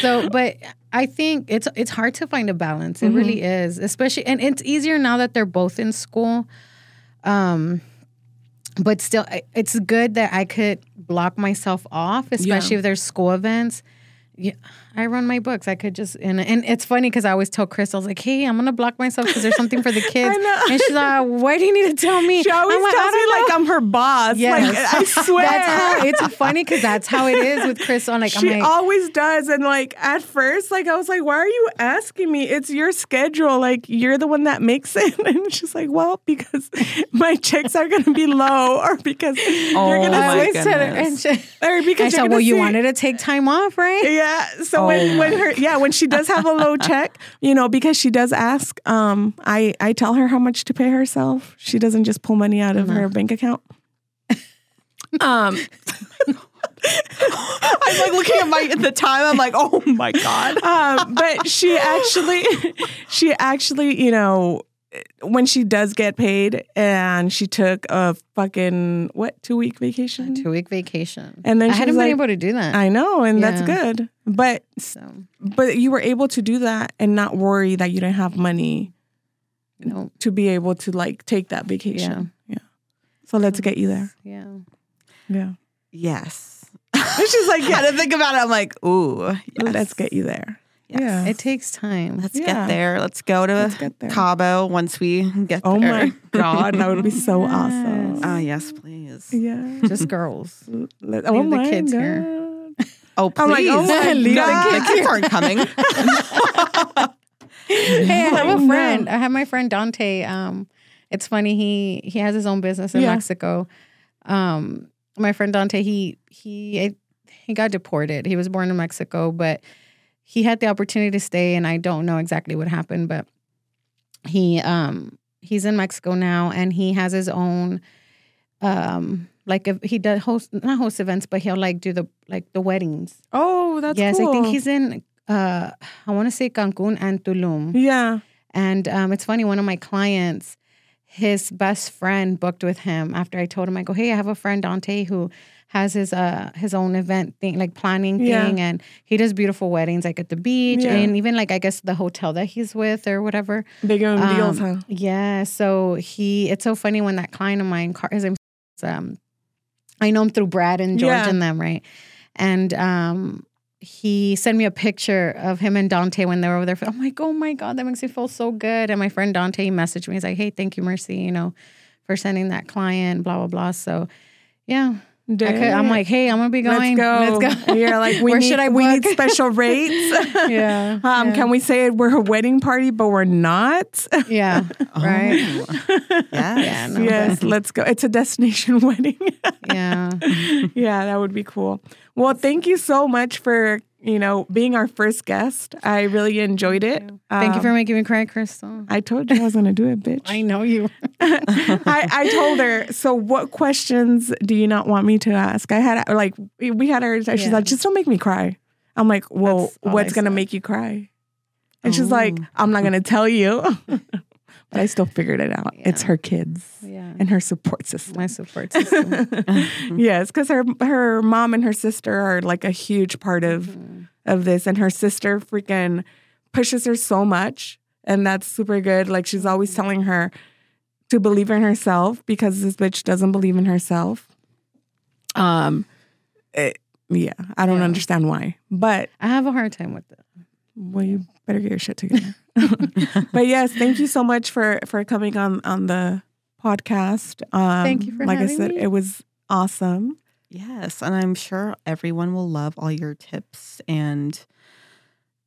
So, but I think it's it's hard to find a balance. It mm-hmm. really is, especially, and it's easier now that they're both in school. Um, but still, it's good that I could block myself off, especially if there's school events. Yeah, I run my books. I could just and and it's funny because I always tell Chris, I was like, "Hey, I'm gonna block myself because there's something for the kids." know. And she's like, "Why do you need to tell me?" She always I'm like, tells "I me don't like know." I'm her boss. Yes. Like I swear. That's how it's funny because that's how it is with Chris. On like, she I'm like, always does. And like at first, like I was like, why are you asking me? It's your schedule. Like you're the one that makes it. And she's like, well, because my checks are gonna be low or because you're Oh gonna I my always her, and she, or because I you're said, gonna "Well, you wanted to take time off, right?" Yeah. So When, when her yeah, when she does have a low check, you know, because she does ask, um, I I tell her how much to pay herself. She doesn't just pull money out of her bank account. um I'm like looking at my at the time. I'm like, oh my god. um, but she actually, she actually, you know, when she does get paid, and she took a fucking what two week vacation. Two week vacation, And then I she hadn't was been like- able to do that. I know, and that's good. But so but you were able to do that and not worry that you didn't have money no, to be able to like take that vacation. Yeah. So let's get you there. yeah. Yeah. Yes. She's like, yeah, to think about it. I'm like, ooh, yes. let's get you there. Yes. Yeah. It takes time. Let's Yeah. get there. Let's go to Let's there. Cabo once we get Oh there. Oh my God, that would be so awesome. Oh yes, please. Yeah. Just girls. Let, oh Leave the kids here. God. Oh please. I'm like, oh my Leave the God. the kids aren't coming. Hey, I have Oh, a friend. I have my friend Dante. Um, it's funny. He he has his own business in Yeah. Mexico. Um, my friend Dante. He he he got deported. He was born in Mexico, but he had the opportunity to stay, and I don't know exactly what happened, but he um he's in Mexico now, and he has his own um like if he does host not host events, but he'll like do the like the weddings. Oh, that's yes, cool. I think he's in uh I want to say Cancun and Tulum. Yeah. And um, it's funny, one of my clients, his best friend booked with him after I told him, I go, hey, I have a friend, Dante, who has his uh his own event thing, like planning Yeah. thing, and he does beautiful weddings like at the beach Yeah. and even like I guess the hotel that he's with or whatever. Give him deals, Um, huh? Yeah. So he it's so funny when that client of mine, his name's um I know him through Brad and George Yeah. and them, right? And um he sent me a picture of him and Dante when they were over there. I'm like, oh my God, that makes me feel so good. And my friend Dante messaged me. He's like, hey, thank you, Mercy, you know, for sending that client, blah, blah, blah. So yeah. I could, I'm like, hey, I'm gonna be going. Let's go. Let's go. You're like, we Where need, should I we need special rates. yeah. Um, yeah. Can we say we're a wedding party, but we're not? Yeah. Right. Oh, yes. Yeah, no, yes, let's go. It's a destination wedding. Yeah. yeah, that would be cool. Well, thank you so much for you know, being our first guest. I really enjoyed it. Thank you for Um, making me cry, Crystal. I told you I was going to do it, bitch. I know you. I, I told her, so what questions do you not want me to ask? I had, like, we we had her, she's Yeah. like, just don't make me cry. I'm like, well, what's going to make you cry? And she's like, I'm not going to tell you. but I still figured it out. It's her kids Yeah. and her support system. My support system. yes, because her her mom and her sister are like a huge part of Mm-hmm. of this, and her sister freaking pushes her so much, and that's super good. Like she's always Mm-hmm. telling her to believe in herself because this bitch doesn't believe in herself. Um, it- yeah, I don't Yeah. understand why, but I have a hard time with it. well, you better get your shit together. but yes, thank you so much for for coming on on the podcast. Um, Thank you for like I said, me. it was awesome. Yes, and I'm sure everyone will love all your tips and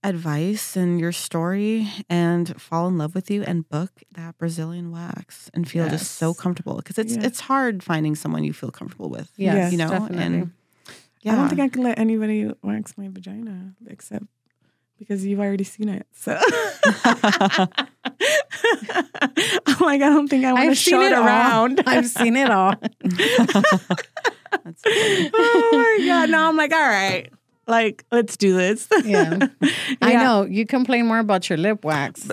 advice and your story and fall in love with you and book that Brazilian wax and feel just so comfortable because it's Yeah. it's hard finding someone you feel comfortable with. Yes, you know, definitely. and yeah, I don't think I can let anybody wax my vagina except because you've already seen it. So I'm like, I don't think I want to I've show it it all. around. I've seen it all. That's oh my god! Now I'm like, all right, like let's do this. Yeah. I know. You complain more about your lip wax.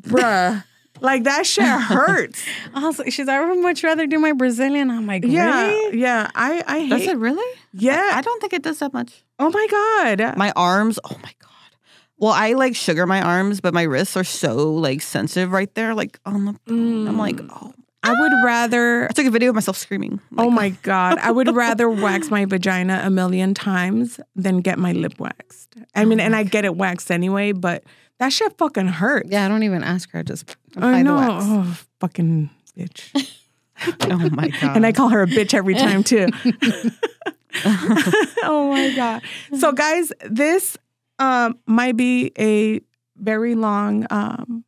bruh. Like that shit hurts. Also, she's like, I would much rather do my Brazilian. I'm like, Yeah, really? yeah. I I hate. Does it really? yeah. I don't think it does that much. oh my god. My arms, oh my god. Well, I like sugar my arms, but my wrists are so like sensitive right there, like on the. I'm like, Mm. oh. I would rather I took a video of myself screaming. Oh my God. I would rather wax my vagina a million times than get my lip waxed. I mean, and I get it waxed anyway, but that shit fucking hurts. Yeah, I don't even ask her. I just apply I the know. wax. Oh, fucking bitch. Oh my god. and I call her a bitch every time too. oh my God. So, guys, this um, might be a very long um,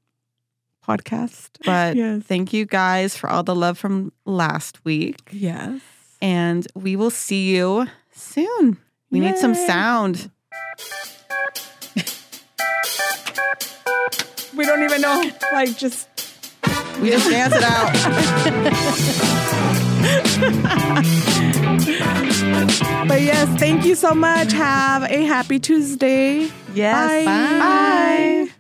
podcast. But Yes. thank you guys for all the love from last week. Yes. And we will see you soon. We need some sound. We don't even know. Like, just. We just dance it out. But yes, thank you so much. Have a happy Tuesday. Yes. Bye. Bye. Bye.